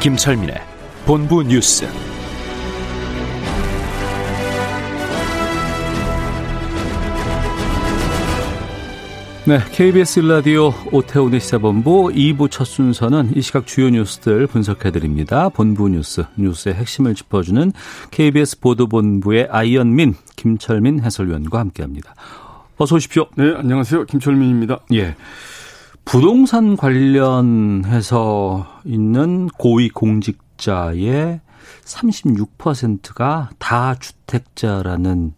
김철민의 본부 뉴스. 네, KBS 라디오 오태훈의 시사본부 2부 첫 순서는 이 시각 주요 뉴스들 분석해 드립니다. 본부 뉴스, 뉴스의 핵심을 짚어주는 KBS 보도본부의 아이언민, 김철민 해설위원과 함께합니다. 어서 오십시오. 네, 안녕하세요. 김철민입니다. 예. 부동산 관련해서 있는 고위 공직자의 36%가 다 주택자라는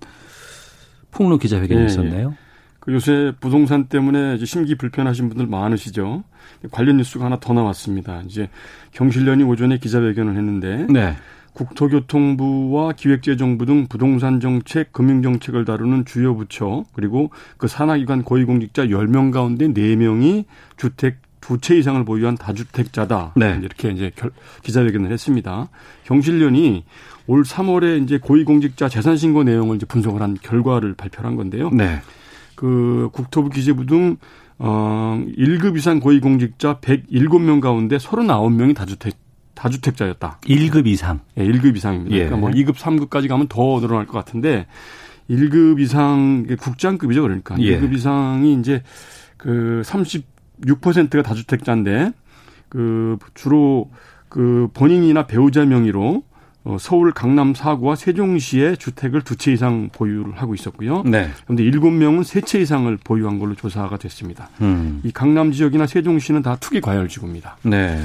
폭로 기자회견이 예, 있었네요. 그 요새 부동산 때문에 이제 심기 불편하신 분들 많으시죠. 관련 뉴스가 하나 더 나왔습니다. 이제 경실련이 오전에 기자회견을 했는데 네. 국토교통부와 기획재정부 등 부동산 정책, 금융 정책을 다루는 주요 부처 그리고 그 산하기관 고위공직자 10명 가운데 4명이 주택 두채 이상을 보유한 다주택자다. 네. 이렇게 이제 결, 기자회견을 했습니다. 경실련이 올 3월에 이제 고위공직자 재산 신고 내용을 이제 분석을 한 결과를 발표한 건데요. 네. 그 국토부 기재부 등 어, 1급 이상 고위공직자 107명 가운데 39명이 다주택 다주택자였다. 1급 이상. 예, 1급 이상입니다. 예. 그러니까 뭐 2급, 3급까지 가면 더 늘어날 것 같은데 1급 이상 국장급이죠, 그러니까. 예. 1급 이상이 이제 그 36%가 다주택자인데 그 주로 그 본인이나 배우자 명의로 어, 서울 강남 4구와 세종시에 주택을 두 채 이상 보유를 하고 있었고요. 네. 그런데 7명은 세 채 이상을 보유한 걸로 조사가 됐습니다. 음. 이 강남 지역이나 세종시는 다 투기 과열 지구입니다. 네.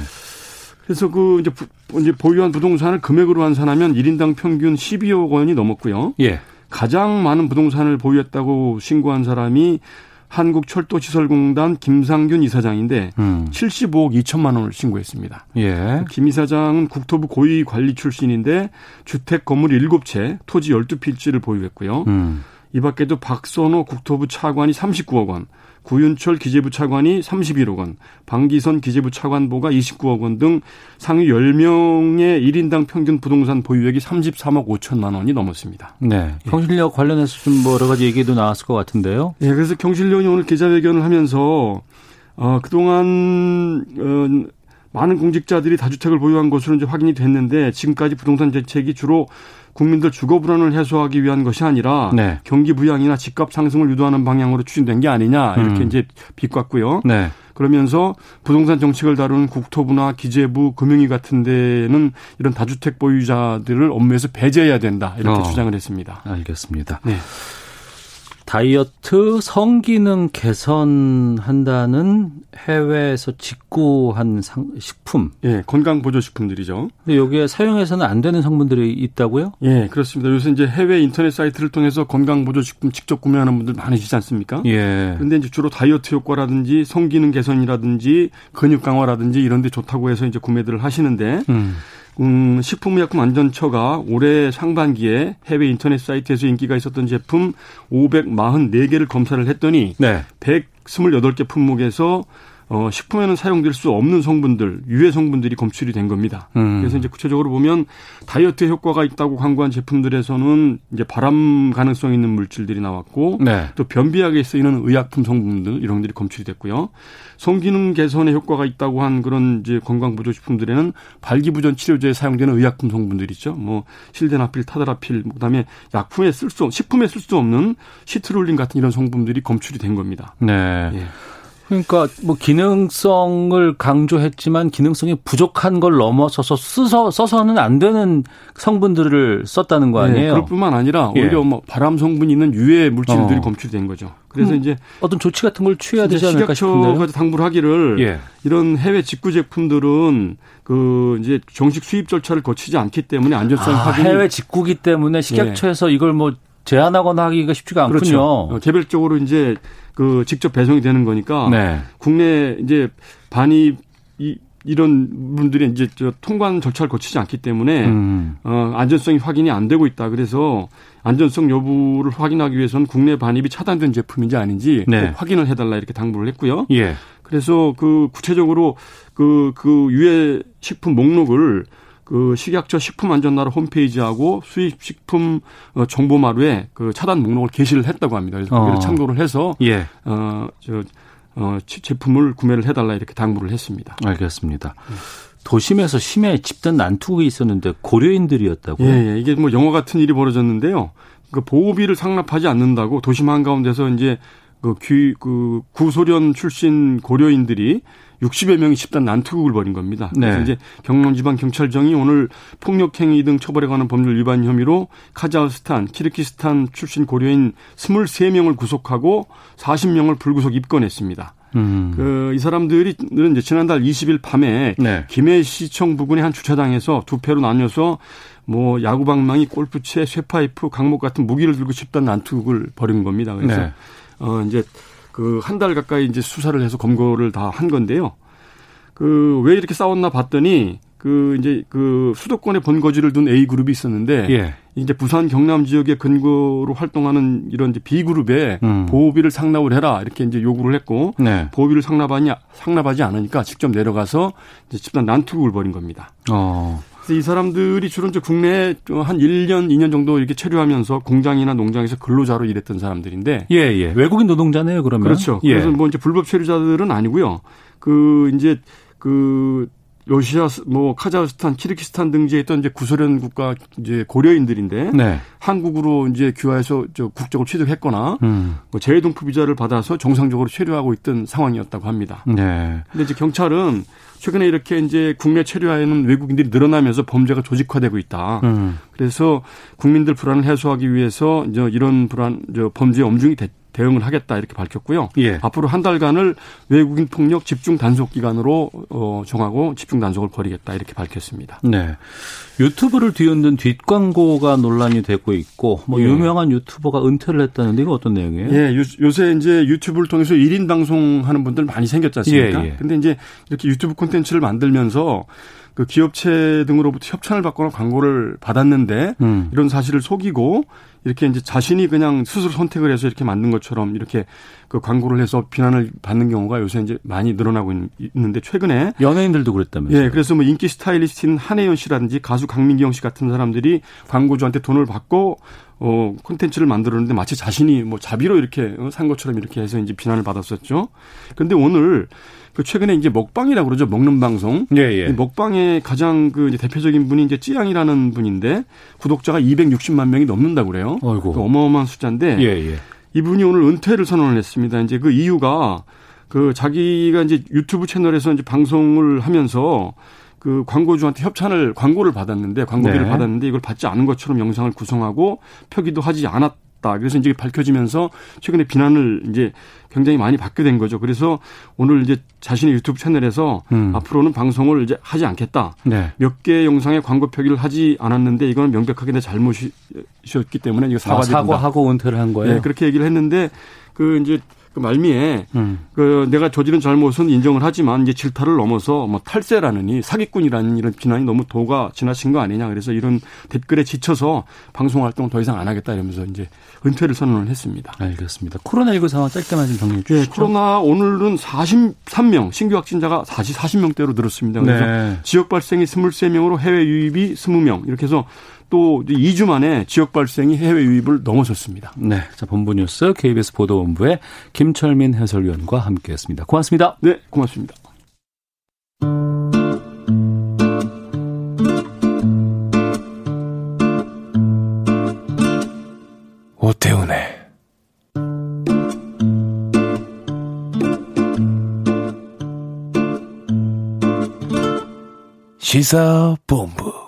그래서 그 이제, 부, 이제 보유한 부동산을 금액으로 환산하면 1인당 평균 12억 원이 넘었고요. 예. 가장 많은 부동산을 보유했다고 신고한 사람이 한국철도시설공단 김상균 이사장인데 음. 75억 2천만 원을 신고했습니다. 예. 김 이사장은 국토부 고위 관리 출신인데 주택 건물 7채, 토지 12필지를 보유했고요. 음. 이 밖에도 박선호 국토부 차관이 39억 원, 구윤철 기재부 차관이 31억 원, 방기선 기재부 차관보가 29억 원 등 상위 10명의 1인당 평균 부동산 보유액이 33억 5천만 원이 넘었습니다. 네. 경실력 관련해서 좀뭐 여러 가지 얘기도 나왔을 것 같은데요. 예, 그래서 경실련이 오늘 기자회견을 하면서 어, 그동안 어, 많은 공직자들이 다주택을 보유한 것으로 이제 확인이 됐는데 지금까지 부동산 정책이 주로 국민들 주거 불안을 해소하기 위한 것이 아니라 네. 경기 부양이나 집값 상승을 유도하는 방향으로 추진된 게 아니냐 이렇게 음. 이제 비꼬았고요. 네. 그러면서 부동산 정책을 다루는 국토부나 기재부, 금융위 같은 데는 이런 다주택 보유자들을 업무에서 배제해야 된다 이렇게 어. 주장을 했습니다. 알겠습니다. 네. 다이어트 성기능 개선한다는 해외에서 직구한 상, 식품. 예, 건강 보조 식품들이죠. 근데 여기에 사용해서는 안 되는 성분들이 있다고요? 예, 그렇습니다. 요새 이제 해외 인터넷 사이트를 통해서 건강 보조 식품 직접 구매하는 분들 많으시지 않습니까? 예. 그런데 이제 주로 다이어트 효과라든지 성기능 개선이라든지 근육 강화라든지 이런 데 좋다고 해서 이제 구매들을 하시는데 음. 음, 식품의약품안전처가 올해 상반기에 해외 인터넷 사이트에서 인기가 있었던 제품 544개를 검사를 했더니 네. 128개 품목에서 어, 식품에는 사용될 수 없는 성분들, 유해 성분들이 검출이 된 겁니다. 음. 그래서 이제 구체적으로 보면 다이어트 효과가 있다고 광고한 제품들에서는 이제 발암 가능성 있는 물질들이 나왔고 네. 또 변비약에 쓰이는 의약품 성분들 이런 것들이 검출이 됐고요. 성기능 개선에 효과가 있다고 한 그런 이제 건강 보조 식품들에는 발기부전 치료제에 사용되는 의약품 성분들 있죠. 뭐 실데나필, 타다라필, 그다음에 약품에 쓸 수, 식품에 쓸 수 없는 시트롤린 같은 이런 성분들이 검출이 된 겁니다. 네. 예. 그러니까 뭐 기능성을 강조했지만 기능성이 부족한 걸 넘어서서 써서 써서는 안 되는 성분들을 썼다는 거 네, 아니에요? 그럴 뿐만 아니라 예. 오히려 뭐 발암 성분이 있는 유해 물질들이 어. 검출된 거죠. 그래서 음, 이제 어떤 조치 같은 걸 취해야 되지 않을까 식약처가 싶은데요. 당부를 하기를 예. 이런 해외 직구 제품들은 그 이제 정식 수입 절차를 거치지 않기 때문에 안전성 아, 확인이 해외 직구기 때문에 식약처에서 이걸 뭐 제한하거나 하기가 쉽지가 않군요. 그렇죠. 어, 개별적으로 이제 그 직접 배송이 되는 거니까 네. 국내 이제 반입 이 이런 분들이 이제 저 통관 절차를 거치지 않기 때문에 음. 어 안전성이 확인이 안 되고 있다. 그래서 안전성 여부를 확인하기 위해서는 국내 반입이 차단된 제품인지 아닌지 네. 꼭 확인을 해달라 이렇게 당부를 했고요. 예. 그래서 그 구체적으로 그, 그 유해 식품 목록을 그 식약처 식품안전나라 홈페이지하고 수입식품 어, 정보 마루에 그 차단 목록을 게시를 했다고 합니다. 그래서 거기를 어. 참고를 해서 예. 어, 저, 어, 치- 제품을 구매를 해달라 이렇게 당부를 했습니다. 알겠습니다. 도심에서 심해 집단 난투극이 있었는데 고려인들이었다고요? 예, 예. 이게 뭐 영화 같은 일이 벌어졌는데요. 그 보호비를 상납하지 않는다고 도심 한가운데서 이제 그, 귀, 그 구소련 출신 고려인들이 60여 명이 집단 난투극을 벌인 겁니다. 그래서 네. 이제 경남지방경찰청이 오늘 폭력행위 등 처벌에 관한 법률 위반 혐의로 카자흐스탄, 키르기스탄 출신 고려인 23명을 구속하고 40명을 불구속 입건했습니다. 음. 그, 이 사람들이는 이제 지난달 20일 밤에 네. 김해시청 부근의 한 주차장에서 두 패로 나뉘어서 뭐 야구방망이, 골프채, 쇠파이프, 강목 같은 무기를 들고 집단 난투극을 벌인 겁니다. 그래서 네. 어 이제 그 한 달 가까이 이제 수사를 해서 검거를 다 한 건데요. 그 왜 이렇게 싸웠나 봤더니 그 이제 그 수도권에 본거지를 둔 A 그룹이 있었는데 예. 이제 부산 경남 지역에 근거로 활동하는 이런 이제 B 그룹에 음. 보호비를 상납을 해라 이렇게 이제 요구를 했고 네. 보호비를 상납하니 상납하지 않으니까 직접 내려가서 이제 집단 난투극을 벌인 겁니다. 어. 이 사람들이 주로 이제 국내에 한 1년, 2년 정도 이렇게 체류하면서 공장이나 농장에서 근로자로 일했던 사람들인데 예, 예. 외국인 노동자네요, 그러면. 그렇죠. 예. 그래서 뭐 이제 불법 체류자들은 아니고요. 그 이제 그 러시아, 뭐 카자흐스탄, 키르기스탄 등지에 있던 이제 구소련 국가 이제 고려인들인데 네. 한국으로 이제 귀화해서 저 국적을 취득했거나 음. 뭐 재외동포 비자를 받아서 정상적으로 체류하고 있던 상황이었다고 합니다. 네. 근데 이제 경찰은 최근에 이렇게 이제 국내 체류하는 외국인들이 늘어나면서 범죄가 조직화되고 있다. 음. 그래서 국민들 불안을 해소하기 위해서 이제 이런 불안, 저 범죄에 엄중히 대, 대응을 하겠다 이렇게 밝혔고요. 예. 앞으로 한 달간을 외국인 폭력 집중 단속 기간으로 어, 정하고 집중 단속을 벌이겠다 이렇게 밝혔습니다. 네. 유튜브를 뒤흔든 뒷광고가 논란이 되고 있고, 뭐, 예. 유명한 유튜버가 은퇴를 했다는데, 이거 어떤 내용이에요? 예, 요, 새 이제 유튜브를 통해서 1인 방송하는 분들 많이 생겼지 않습니까? 예, 예. 근데 이제 이렇게 유튜브 콘텐츠를 만들면서 그 기업체 등으로부터 협찬을 받거나 광고를 받았는데 음. 이런 사실을 속이고 이렇게 이제 자신이 그냥 스스로 선택을 해서 이렇게 만든 것처럼 이렇게 그 광고를 해서 비난을 받는 경우가 요새 이제 많이 늘어나고 있- 있는데 최근에 연예인들도 그랬다면서요? 예, 그래서 뭐 인기 스타일리스트인 한혜연 씨라든지 가수 강민경 씨 같은 사람들이 광고주한테 돈을 받고 어 콘텐츠를 만들었는데 마치 자신이 뭐 자비로 이렇게 어, 산 것처럼 이렇게 해서 이제 비난을 받았었죠. 그런데 오늘 그 최근에 이제 먹방이라고 그러죠. 먹는 방송. 예, 예. 이 먹방의 가장 그 이제 대표적인 분이 이제 찌양이라는 분인데 구독자가 260만 명이 넘는다고 그래요. 어이구. 그 어마어마한 숫자인데 예, 예. 이분이 오늘 은퇴를 선언을 했습니다. 이제 그 이유가 그 자기가 이제 유튜브 채널에서 이제 방송을 하면서 그 광고주한테 협찬을 광고를 받았는데 광고비를 네. 받았는데 이걸 받지 않은 것처럼 영상을 구성하고 표기도 하지 않았 다. 그래서 이제 밝혀지면서 최근에 비난을 이제 굉장히 많이 받게 된 거죠. 그래서 오늘 이제 자신의 유튜브 채널에서 음. 앞으로는 방송을 이제 하지 않겠다. 네. 몇 개의 영상에 광고 표기를 하지 않았는데 이거는 명백하게 내 잘못이었기 때문에 이거 아, 사과드린다. 사과하고 은퇴를 한 거예요? 예, 그렇게 얘기를 했는데 그 이제 그 말미에 음. 그 내가 저지른 잘못은 인정을 하지만 이제 질타를 넘어서 뭐 탈세라느니 사기꾼이라는 이런 비난이 너무 도가 지나친 거 아니냐 그래서 이런 댓글에 지쳐서 방송 활동 더 이상 안 하겠다 이러면서 이제 은퇴를 선언을 했습니다. 알겠습니다. 코로나19 상황 짧게만 좀 정리해 예, 주시죠. 코로나 오늘은 43명 신규 확진자가 다시 40명대로 늘었습니다. 그래서 네. 지역 발생이 23명으로 해외 유입이 20명 이렇게 해서 또 2주 만에 지역 발생이 해외 유입을 넘어섰습니다. 네. 자, 본부 뉴스 KBS 보도본부의 김철민 해설위원과 함께 했습니다. 고맙습니다. 네, 고맙습니다. 오태훈의 시사본부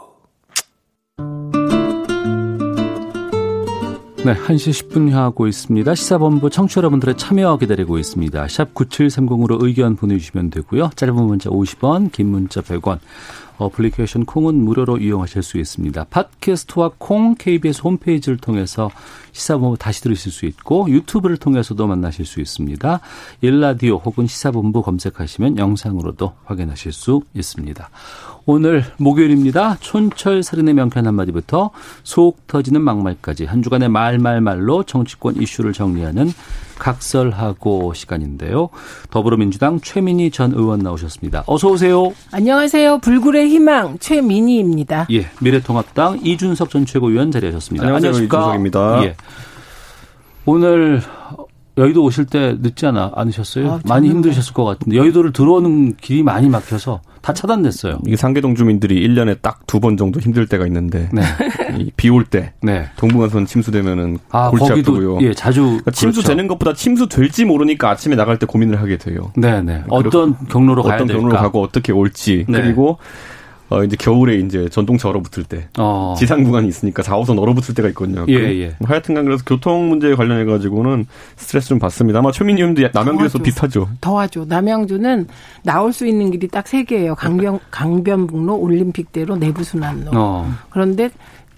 네, 1시 10분 향하고 있습니다. 시사본부 청취자 여러분들의 참여 기다리고 있습니다. 샵 9730으로 의견 보내주시면 되고요. 짧은 문자 50원, 긴 문자 100원. 어플리케이션 콩은 무료로 이용하실 수 있습니다. 팟캐스트와 콩 KBS 홈페이지를 통해서 시사본부 다시 들으실 수 있고 유튜브를 통해서도 만나실 수 있습니다. 일라디오 혹은 시사본부 검색하시면 영상으로도 확인하실 수 있습니다. 오늘 목요일입니다. 촌철 살인의 명쾌한 한마디부터 속 터지는 막말까지 한 주간의 말말말로 정치권 이슈를 정리하는 각설하고 시간인데요. 더불어민주당 최민희 전 의원 나오셨습니다. 어서 오세요. 안녕하세요. 불굴의 희망 최민희입니다. 예, 미래통합당 이준석 전 최고위원 자리하셨습니다. 안녕하세요. 안녕하십니까? 이준석입니다. 예. 오늘 여의도 오실 때 늦지 않아 않으셨어요? 아, 많이 힘드셨을 것 같은데 여의도를 들어오는 길이 많이 막혀서 다 차단됐어요. 이게 상계동 주민들이 1년에 딱 두 번 정도 힘들 때가 있는데 네, 비올 때 네. 동북안선 침수되면은 아 골치 거기도 아프고요. 예 자주 그러니까 침수되는 것보다 침수될지 모르니까 아침에 나갈 때 고민을 하게 돼요. 네, 네. 어떤 경로로 가야 어떤 될까? 경로로 가고 어떻게 올지 네. 그리고 어 이제 겨울에 이제 전동차 얼어붙을 때 어. 지상 구간이 있으니까 4호선 얼어붙을 때가 있거든요. 예, 그- 예. 뭐 하여튼간 그래서 교통 문제에 관련해 가지고는 스트레스 좀 받습니다. 아마 최민희 의원도 남양주에서 더하죠. 비슷하죠. 더하죠. 남양주는 나올 수 있는 길이 딱 세 개예요. 강변 강변북로, 올림픽대로, 내부순환로. 어. 그런데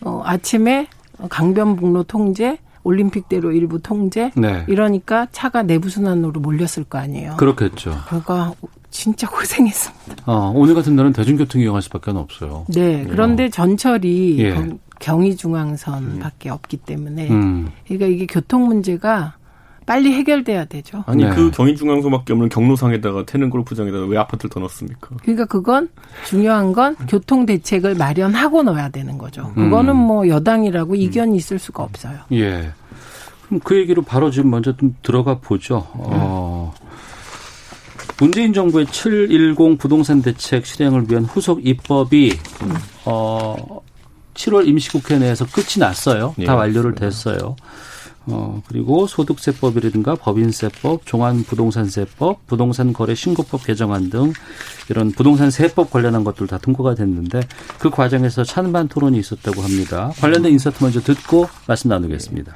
어, 아침에 강변북로 통제, 올림픽대로 일부 통제. 네. 이러니까 차가 내부순환로로 몰렸을 거 아니에요. 그렇겠죠. 그러니까 진짜 고생했습니다. 어, 오늘 같은 날은 대중교통 이용할 수밖에 없어요. 네. 그런데 전철이 예. 경- 경의중앙선밖에 없기 때문에 음. 그러니까 이게 교통 문제가 빨리 해결돼야 되죠. 아니 네. 그 경인중앙소밖에 없는 경로상에다가 태릉 골프장에다가 왜 아파트를 더 넣습니까? 그러니까 그건 중요한 건 교통 대책을 마련하고 넣어야 되는 거죠. 음. 그거는 뭐 여당이라고 이견이 있을 수가 없어요. 예. 그럼 그 얘기로 바로 지금 먼저 좀 들어가 보죠. 어, 문재인 정부의 710 부동산 대책 실행을 위한 후속 입법이 어 7월 임시국회 내에서 끝이 났어요. 다 예, 완료를 됐어요. 어 그리고 소득세법이라든가 법인세법, 종안부동산세법, 부동산 거래 신고법 개정안 등 이런 부동산 세법 관련한 것들 다 통과가 됐는데 그 과정에서 찬반 토론이 있었다고 합니다. 관련된 인서트 먼저 듣고 말씀 나누겠습니다.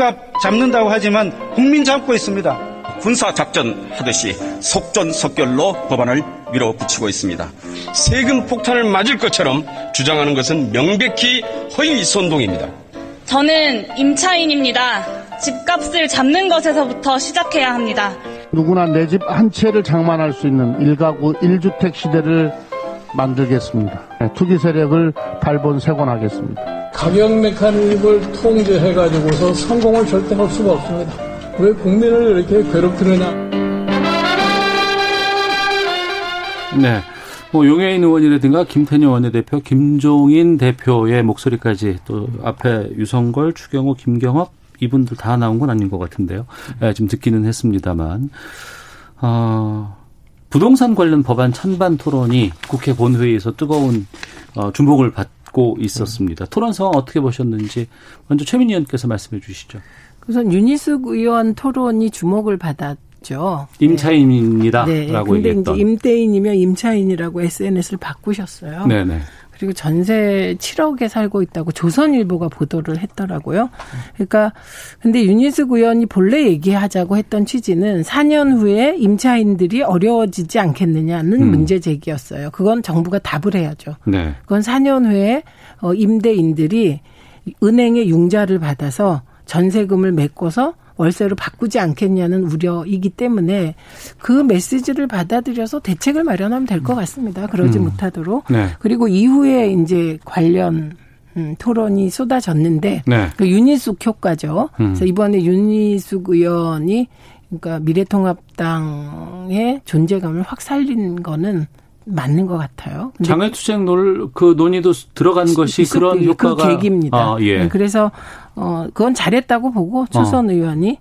집값 잡는다고 하지만 국민 잡고 있습니다. 군사 작전 하듯이 속전속결로 법안을 밀어붙이고 있습니다. 세금 폭탄을 맞을 것처럼 주장하는 것은 명백히 허위 선동입니다. 저는 임차인입니다. 집값을 잡는 것에서부터 시작해야 합니다. 누구나 내 집 한 채를 장만할 수 있는 일가구 1주택 시대를 만들겠습니다. 네, 투기 세력을 발본색원하겠습니다. 가격 메커니즘을 통제해가지고서 성공을 절대 할 수가 없습니다. 왜 국민을 이렇게 괴롭히느냐. 네. 뭐 용해인 의원이라든가 김태년 원내대표, 김종인 대표의 목소리까지 또 앞에 유성걸, 추경호, 김경업 이분들 다 나온 건 아닌 것 같은데요. 예, 지금 듣기는 했습니다만 어, 부동산 관련 법안 찬반 토론이 국회 본회의에서 뜨거운 어, 주목을 받고 있었습니다. 토론 상황 어떻게 보셨는지 먼저 최민희 의원께서 말씀해 주시죠. 우선 윤희숙 의원 토론이 주목을 받았 죠. 임차인입니다라고 네. 근데 얘기했던. 이제 임대인이면 임차인이라고 SNS를 바꾸셨어요. 네네. 그리고 전세 7억에 살고 있다고 조선일보가 보도를 했더라고요. 그러니까 근데 윤희숙 의원이 본래 얘기하자고 했던 취지는 4년 후에 임차인들이 어려워지지 않겠느냐는 음. 문제 제기였어요. 그건 정부가 답을 해야죠. 네. 그건 4년 후에 어, 임대인들이 은행의 융자를 받아서 전세금을 메꿔서 월세로 바꾸지 않겠냐는 우려이기 때문에 그 메시지를 받아들여서 대책을 마련하면 될 것 같습니다. 그러지 음. 못하도록. 네. 그리고 이후에 이제 관련 음, 토론이 쏟아졌는데 네. 그 윤희숙 효과죠. 음. 그래서 이번에 윤희숙 의원이 그러니까 미래통합당의 존재감을 확 살린 거는 맞는 것 같아요. 장외투쟁 논, 그 논의도 들어간 것이 그런 효과가. 그 계기입니다. 아, 예. 네, 그래서 어 그건 잘했다고 보고 초선 어. 의원이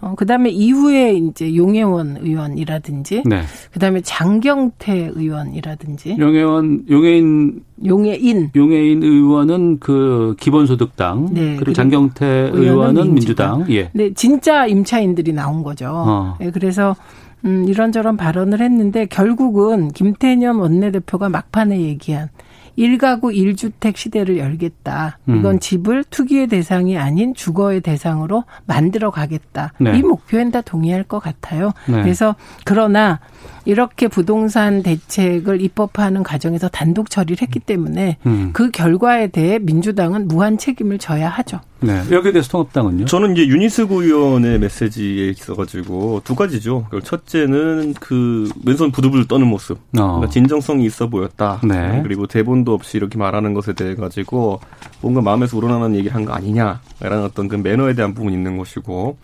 어 그다음에 이후에 이제 용해원 의원이라든지 네. 그다음에 장경태 의원이라든지 용해원, 용해인, 용해인 용해인 의원은 그 기본소득당. 네, 그리고 그리고 장경태 의원은 의원은 민주당. 민주당. 예. 네, 진짜 임차인들이 나온 거죠. 어. 네, 그래서 음, 이런저런 발언을 했는데 결국은 김태년 원내대표가 막판에 얘기한 일가구 일주택 시대를 열겠다. 이건 음. 집을 투기의 대상이 아닌 주거의 대상으로 만들어 가겠다. 네. 이 목표엔 다 동의할 것 같아요. 네. 그래서 그러나 이렇게 부동산 대책을 입법하는 과정에서 단독 처리를 했기 때문에 음. 그 결과에 대해 민주당은 무한 책임을 져야 하죠. 네. 여기에 대해서 통합당은요? 저는 이제 윤희숙 의원의 메시지에 있어가지고 두 가지죠. 첫째는 그 왼손 부들부들 떠는 모습. 어. 그러니까 진정성이 있어 보였다. 네. 그리고 대본도 없이 이렇게 말하는 것에 대해 가지고 뭔가 마음에서 우러나는 얘기를 한 거 아니냐라는 어떤 그 매너에 대한 부분이 있는 것이고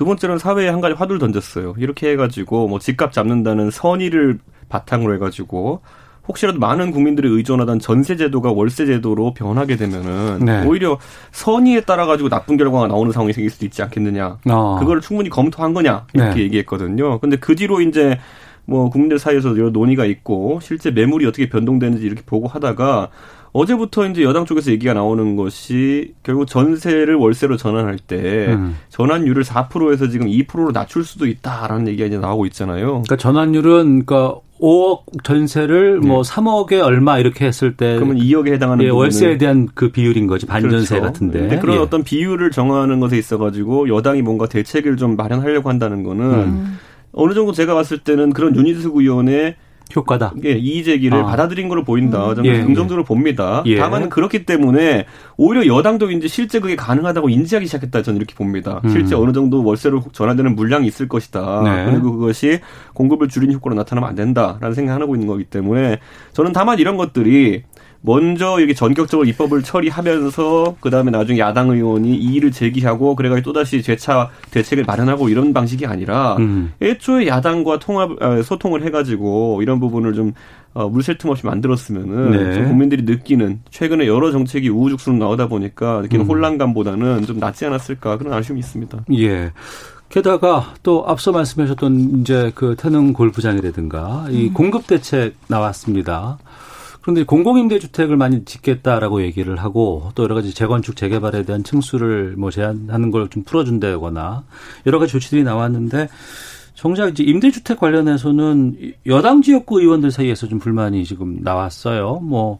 두 번째는 사회에 한 가지 화두를 던졌어요. 이렇게 해가지고 뭐 집값 잡는다는 선의를 바탕으로 해가지고 혹시라도 많은 국민들이 의존하던 전세 제도가 월세 제도로 변하게 되면은 네. 오히려 선의에 따라 가지고 나쁜 결과가 나오는 상황이 생길 수도 있지 않겠느냐. 어. 그걸 충분히 검토한 거냐 이렇게 네. 얘기했거든요. 근데 그 뒤로 이제 뭐 국민들 사이에서 여러 논의가 있고 실제 매물이 어떻게 변동되는지 이렇게 보고 하다가 어제부터 이제 여당 쪽에서 얘기가 나오는 것이 결국 전세를 월세로 전환할 때 음. 전환율을 4%에서 지금 2%로 낮출 수도 있다라는 얘기가 이제 나오고 있잖아요. 그러니까 전환율은 그러니까 5억 전세를 뭐 3억에 얼마 이렇게 했을 때 네. 그러면 2억에 해당하는 예, 월세에 대한 그 비율인 거지 반전세 그렇죠. 같은데. 근데 그런 예. 어떤 비율을 정하는 것에 있어 가지고 여당이 뭔가 대책을 좀 마련하려고 한다는 거는 음. 어느 정도 제가 봤을 때는 그런 유니스구 의원의 효과다. 예, 이의 제기를 아. 받아들인 걸로 보인다. 저는 예, 긍정적으로 봅니다. 예. 다만 그렇기 때문에 오히려 여당도 이제 실제 그게 가능하다고 인지하기 시작했다. 저는 이렇게 봅니다. 음. 실제 어느 정도 월세로 전환되는 물량이 있을 것이다. 네. 그리고 그것이 공급을 줄인 효과로 나타나면 안 된다라는 생각을 하고 있는 거기 때문에 저는 다만 이런 것들이 먼저 이렇게 전격적으로 입법을 처리하면서 그 다음에 나중에 야당 의원이 이의를 제기하고 그래가지고 또다시 재차 대책을 마련하고 이런 방식이 아니라 음. 애초에 야당과 통합 아, 소통을 해가지고 이런 부분을 좀 어, 물샐 틈 없이 만들었으면은 네. 좀 국민들이 느끼는 최근에 여러 정책이 우후죽순 나오다 보니까 느끼는 음. 혼란감보다는 좀 낫지 않았을까 그런 아쉬움이 있습니다. 예. 게다가 또 앞서 말씀하셨던 이제 그 태릉 골프장이라든가 이 음. 공급 대책 나왔습니다. 그런데 공공임대주택을 많이 짓겠다라고 얘기를 하고 또 여러 가지 재건축 재개발에 대한 층수를 뭐 제한하는 걸 좀 풀어준다거나 여러 가지 조치들이 나왔는데 정작 이제 임대주택 관련해서는 여당 지역구 의원들 사이에서 좀 불만이 지금 나왔어요. 뭐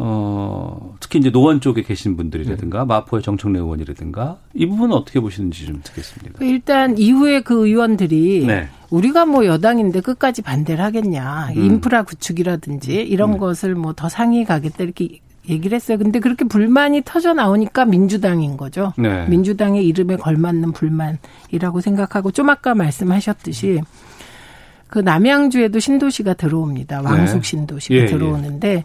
어, 특히 이제 노원 쪽에 계신 분들이라든가 마포의 정청래 의원이라든가 이 부분은 어떻게 보시는지 좀 듣겠습니다. 일단 이후에 그 의원들이 네. 우리가 뭐 여당인데 끝까지 반대를 하겠냐. 음. 인프라 구축이라든지 이런 것을 뭐 더 상위 가겠다 이렇게 얘기를 했어요. 근데 그렇게 불만이 터져 나오니까 민주당인 거죠. 네. 민주당의 이름에 걸맞는 불만이라고 생각하고 좀 아까 말씀하셨듯이 그 남양주에도 신도시가 들어옵니다. 왕숙 네. 신도시가 예, 예. 들어오는데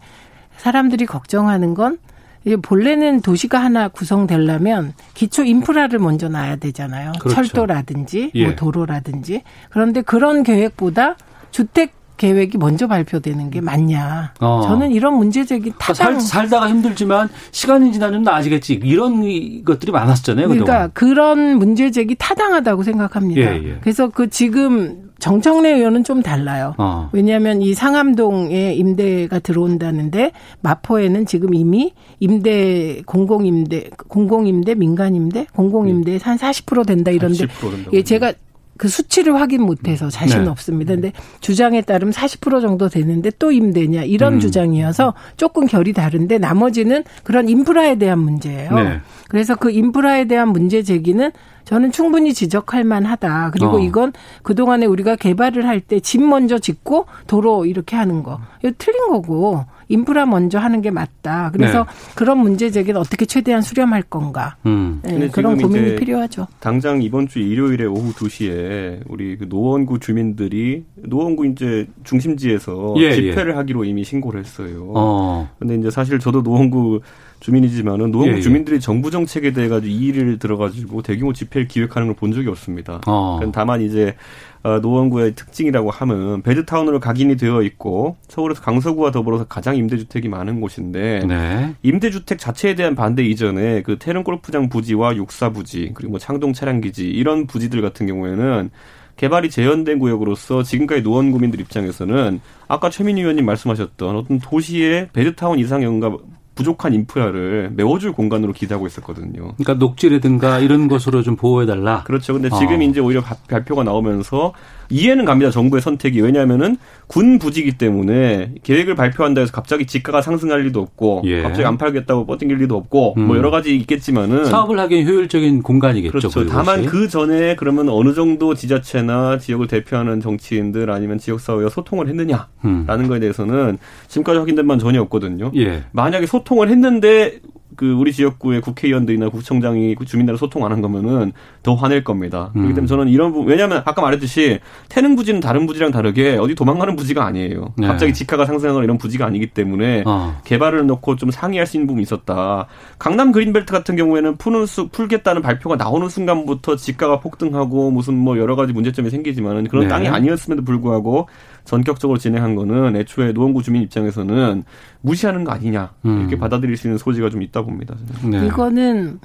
사람들이 걱정하는 건 이제 본래는 도시가 하나 구성되려면 기초 인프라를 먼저 놔야 되잖아요. 그렇죠. 철도라든지 예. 뭐 도로라든지. 그런데 그런 계획보다 주택 계획이 먼저 발표되는 게 맞냐. 어. 저는 이런 문제 제기 그러니까 타당 살, 살다가 힘들지만 시간이 지나면 나아지겠지 이런 것들이 많았잖아요. 그러니까 그동안. 그런 문제 제기 타당하다고 생각합니다. 예, 예. 그래서 그 지금 정청래 의원은 좀 달라요. 어. 왜냐하면 이 상암동에 임대가 들어온다는데 마포에는 지금 이미 임대 공공임대 공공임대 민간임대 공공임대 한40% 된다 이런데 10% 된다고 예 제가 그 수치를 확인 못해서 자신 네. 없습니다. 근데 주장에 따르면 40% 정도 되는데 또 임대냐 이런 음. 주장이어서 조금 결이 다른데 나머지는 그런 인프라에 대한 문제예요. 네. 그래서 그 인프라에 대한 문제 제기는 저는 충분히 지적할 만하다. 그리고 어. 이건 그동안에 우리가 개발을 할 때 집 먼저 짓고 도로 이렇게 하는 거. 이거 틀린 거고 인프라 먼저 하는 게 맞다. 그래서 네. 그런 문제 제기는 어떻게 최대한 수렴할 건가. 음. 네, 그런 고민이 필요하죠. 당장 이번 주 일요일에 오후 2시에 우리 그 노원구 주민들이 노원구 이제 중심지에서 예, 집회를 하기로 이미 신고를 했어요. 어. 근데 이제 사실 저도 노원구 주민이지만은 노원구 예, 예. 주민들이 정부 정책에 대해 가지고 이의를 들어가지고 대규모 집회를 기획하는 걸 본 적이 없습니다. 어. 다만 이제 어, 노원구의 특징이라고 하면 베드타운으로 각인이 되어 있고 서울에서 강서구와 더불어서 가장 임대주택이 많은 곳인데 네. 임대주택 자체에 대한 반대 이전에 그 태릉 골프장 부지와 육사 부지 그리고 뭐 창동 차량 기지 이런 부지들 같은 경우에는 개발이 제한된 구역으로서 지금까지 노원 구민들 입장에서는 아까 최민희 의원님 말씀하셨던 어떤 도시의 베드타운 뭔가 부족한 인프라를 메워줄 공간으로 기대하고 있었거든요. 그러니까 녹지라든가 이런 것으로 좀 보호해달라. 그렇죠. 근데 지금 어. 이제 오히려 발표가 나오면서 이해는 갑니다. 정부의 선택이 왜냐하면은 군 부지기 때문에 계획을 발표한다 해서 갑자기 지가가 상승할 리도 없고 예. 갑자기 안 팔겠다고 뻗팅길 리도 없고 뭐 음. 뭐 여러 가지 있겠지만은 사업을 하기엔 효율적인 공간이겠죠. 그렇죠. 다만 그 전에 그러면 어느 정도 지자체나 지역을 대표하는 정치인들 아니면 지역 사회와 소통을 했느냐라는 음. 거에 대해서는 지금까지 확인된 바는 전혀 없거든요. 예. 만약에 소통을 했는데 그 우리 지역구의 국회의원들이나 구청장이 주민들과 소통 안 한 거면은 더 화낼 겁니다. 음. 그렇기 때문에 저는 이런 부분 왜냐하면 아까 말했듯이 태릉 부지는 다른 부지랑 다르게 어디 도망가는 부지가 아니에요. 네. 갑자기 지가가 상승하거나 이런 부지가 아니기 때문에 어. 개발을 놓고 좀 상의할 수 있는 부분이 있었다. 강남 그린벨트 같은 경우에는 푸는 수 풀겠다는 발표가 나오는 순간부터 지가가 폭등하고 무슨 뭐 여러 가지 문제점이 생기지만은 그런 네. 땅이 아니었음에도 불구하고 전격적으로 진행한 거는 애초에 노원구 주민 입장에서는 무시하는 거 아니냐 이렇게 음. 받아들일 수 있는 소지가 좀 있다 봅니다. 네. 이거는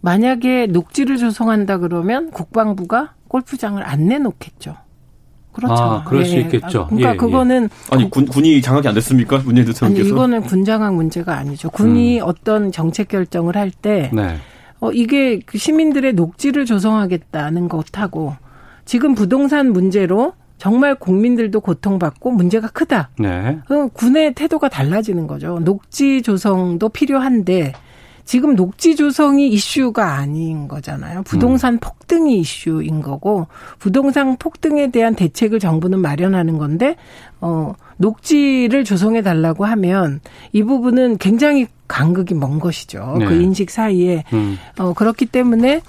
만약에 녹지를 조성한다 그러면 국방부가 골프장을 안 내놓겠죠. 그렇죠. 아, 그럴 예. 수 있겠죠. 그러니까 예, 예. 그거는 예. 아니 군, 군이 장악이 안 됐습니까? 문재인 대통령께서. 아니 이거는 군 장악 문제가 아니죠. 군이 음. 어떤 정책 결정을 할때 네. 어, 이게 그 시민들의 녹지를 조성하겠다는 것하고 지금 부동산 문제로 정말 국민들도 고통받고 문제가 크다. 네. 그럼 군의 태도가 달라지는 거죠. 녹지 조성도 필요한데 지금 녹지 조성이 이슈가 아닌 거잖아요. 부동산 음. 폭등이 이슈인 거고 부동산 폭등에 대한 대책을 정부는 마련하는 건데 어 녹지를 조성해 달라고 하면 이 부분은 굉장히 간극이 먼 것이죠. 네. 그 인식 사이에 음. 어 그렇기 때문에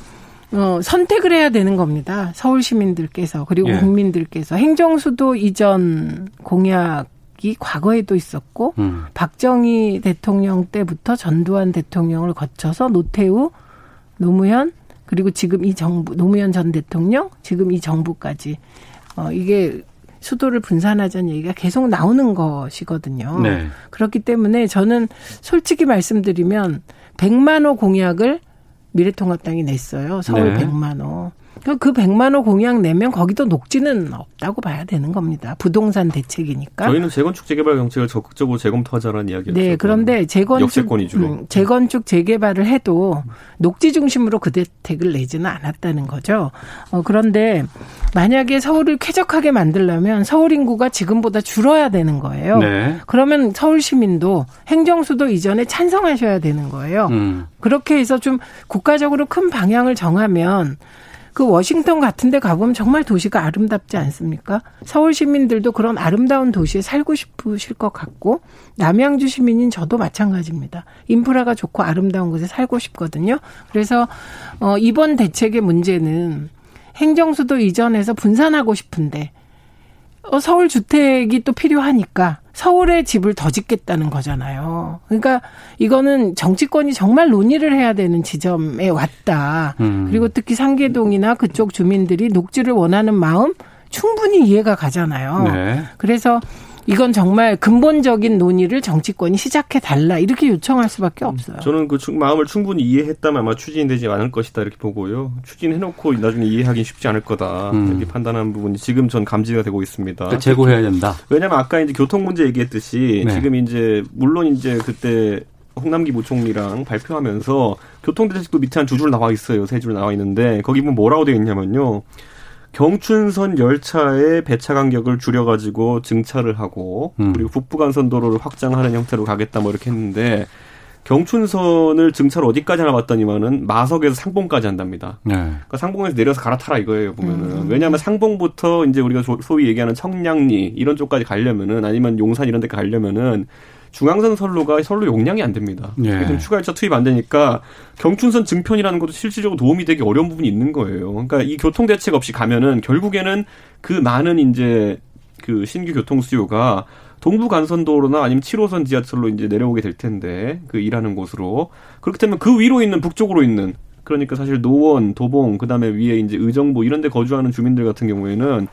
어, 선택을 해야 되는 겁니다. 서울 시민들께서 그리고 예. 국민들께서 행정수도 이전 공약 이 과거에도 있었고 음. 박정희 대통령 때부터 전두환 대통령을 거쳐서 노태우, 노무현 그리고 지금 이 정부 노무현 전 대통령 지금 이 정부까지 어, 이게 수도를 분산하자는 얘기가 계속 나오는 것이거든요. 네. 그렇기 때문에 저는 솔직히 말씀드리면 100만 호 공약을 미래통합당이 냈어요. 서울 네. 100만 호. 그 100만 호 공약 내면 거기도 녹지는 없다고 봐야 되는 겁니다. 부동산 대책이니까. 저희는 재건축 재개발 정책을 적극적으로 재검토하자는 이야기였죠. 네, 그런데 재건축 음, 재건축 재개발을 해도 녹지 중심으로 그 대책을 내지는 않았다는 거죠. 어, 그런데 만약에 서울을 쾌적하게 만들려면 서울 인구가 지금보다 줄어야 되는 거예요. 네. 그러면 서울 시민도 행정수도 이전에 찬성하셔야 되는 거예요. 음. 그렇게 해서 좀 국가적으로 큰 방향을 정하면 그 워싱턴 같은 데 가보면 정말 도시가 아름답지 않습니까? 서울 시민들도 그런 아름다운 도시에 살고 싶으실 것 같고 남양주 시민인 저도 마찬가지입니다. 인프라가 좋고 아름다운 곳에 살고 싶거든요. 그래서 어 이번 대책의 문제는 행정수도 이전해서 분산하고 싶은데 어, 서울 주택이 또 필요하니까 서울에 집을 더 짓겠다는 거잖아요. 그러니까 이거는 정치권이 정말 논의를 해야 되는 지점에 왔다. 음. 그리고 특히 상계동이나 그쪽 주민들이 녹지를 원하는 마음 충분히 이해가 가잖아요. 네. 그래서 이건 정말 근본적인 논의를 정치권이 시작해 달라 이렇게 요청할 수밖에 없어요. 저는 그 마음을 충분히 이해했다면 아마 추진되지 않을 것이다 이렇게 보고요. 추진해놓고 나중에 이해하기 쉽지 않을 거다 음. 이렇게 판단한 부분이 지금 전 감지가 되고 있습니다. 그러니까 제고해야 된다. 왜냐하면 아까 이제 교통 문제 얘기했듯이 네. 지금 이제 물론 이제 그때 홍남기 부총리랑 발표하면서 교통대책도 밑에 한 두 줄 나와 있어요. 세 줄 나와 있는데 거기 보면 뭐라고 되어 있냐면요. 경춘선 열차의 배차 간격을 줄여가지고 증차를 하고 음. 그리고 북부간선도로를 확장하는 형태로 가겠다 뭐 이렇게 했는데 경춘선을 증차를 어디까지 하나 봤더니만은 마석에서 상봉까지 한답니다. 네. 그러니까 상봉에서 내려서 갈아타라 이거예요 보면은 음. 왜냐하면 상봉부터 이제 우리가 소위 얘기하는 청량리 이런 쪽까지 가려면은 아니면 용산 이런 데 가려면은 중앙선 선로가 선로 용량이 안 됩니다. 예. 좀 추가 열차 투입 안 되니까 경춘선 증편이라는 것도 실질적으로 도움이 되기 어려운 부분이 있는 거예요. 그러니까 이 교통 대책 없이 가면은 결국에는 그 많은 이제 그 신규 교통 수요가 동부 간선도로나 아니면 7호선 지하철로 이제 내려오게 될 텐데 그 일하는 곳으로 그렇기 때문에 그 위로 있는 북쪽으로 있는 그러니까 사실 노원, 도봉 그다음에 위에 이제 의정부 이런 데 거주하는 주민들 같은 경우에는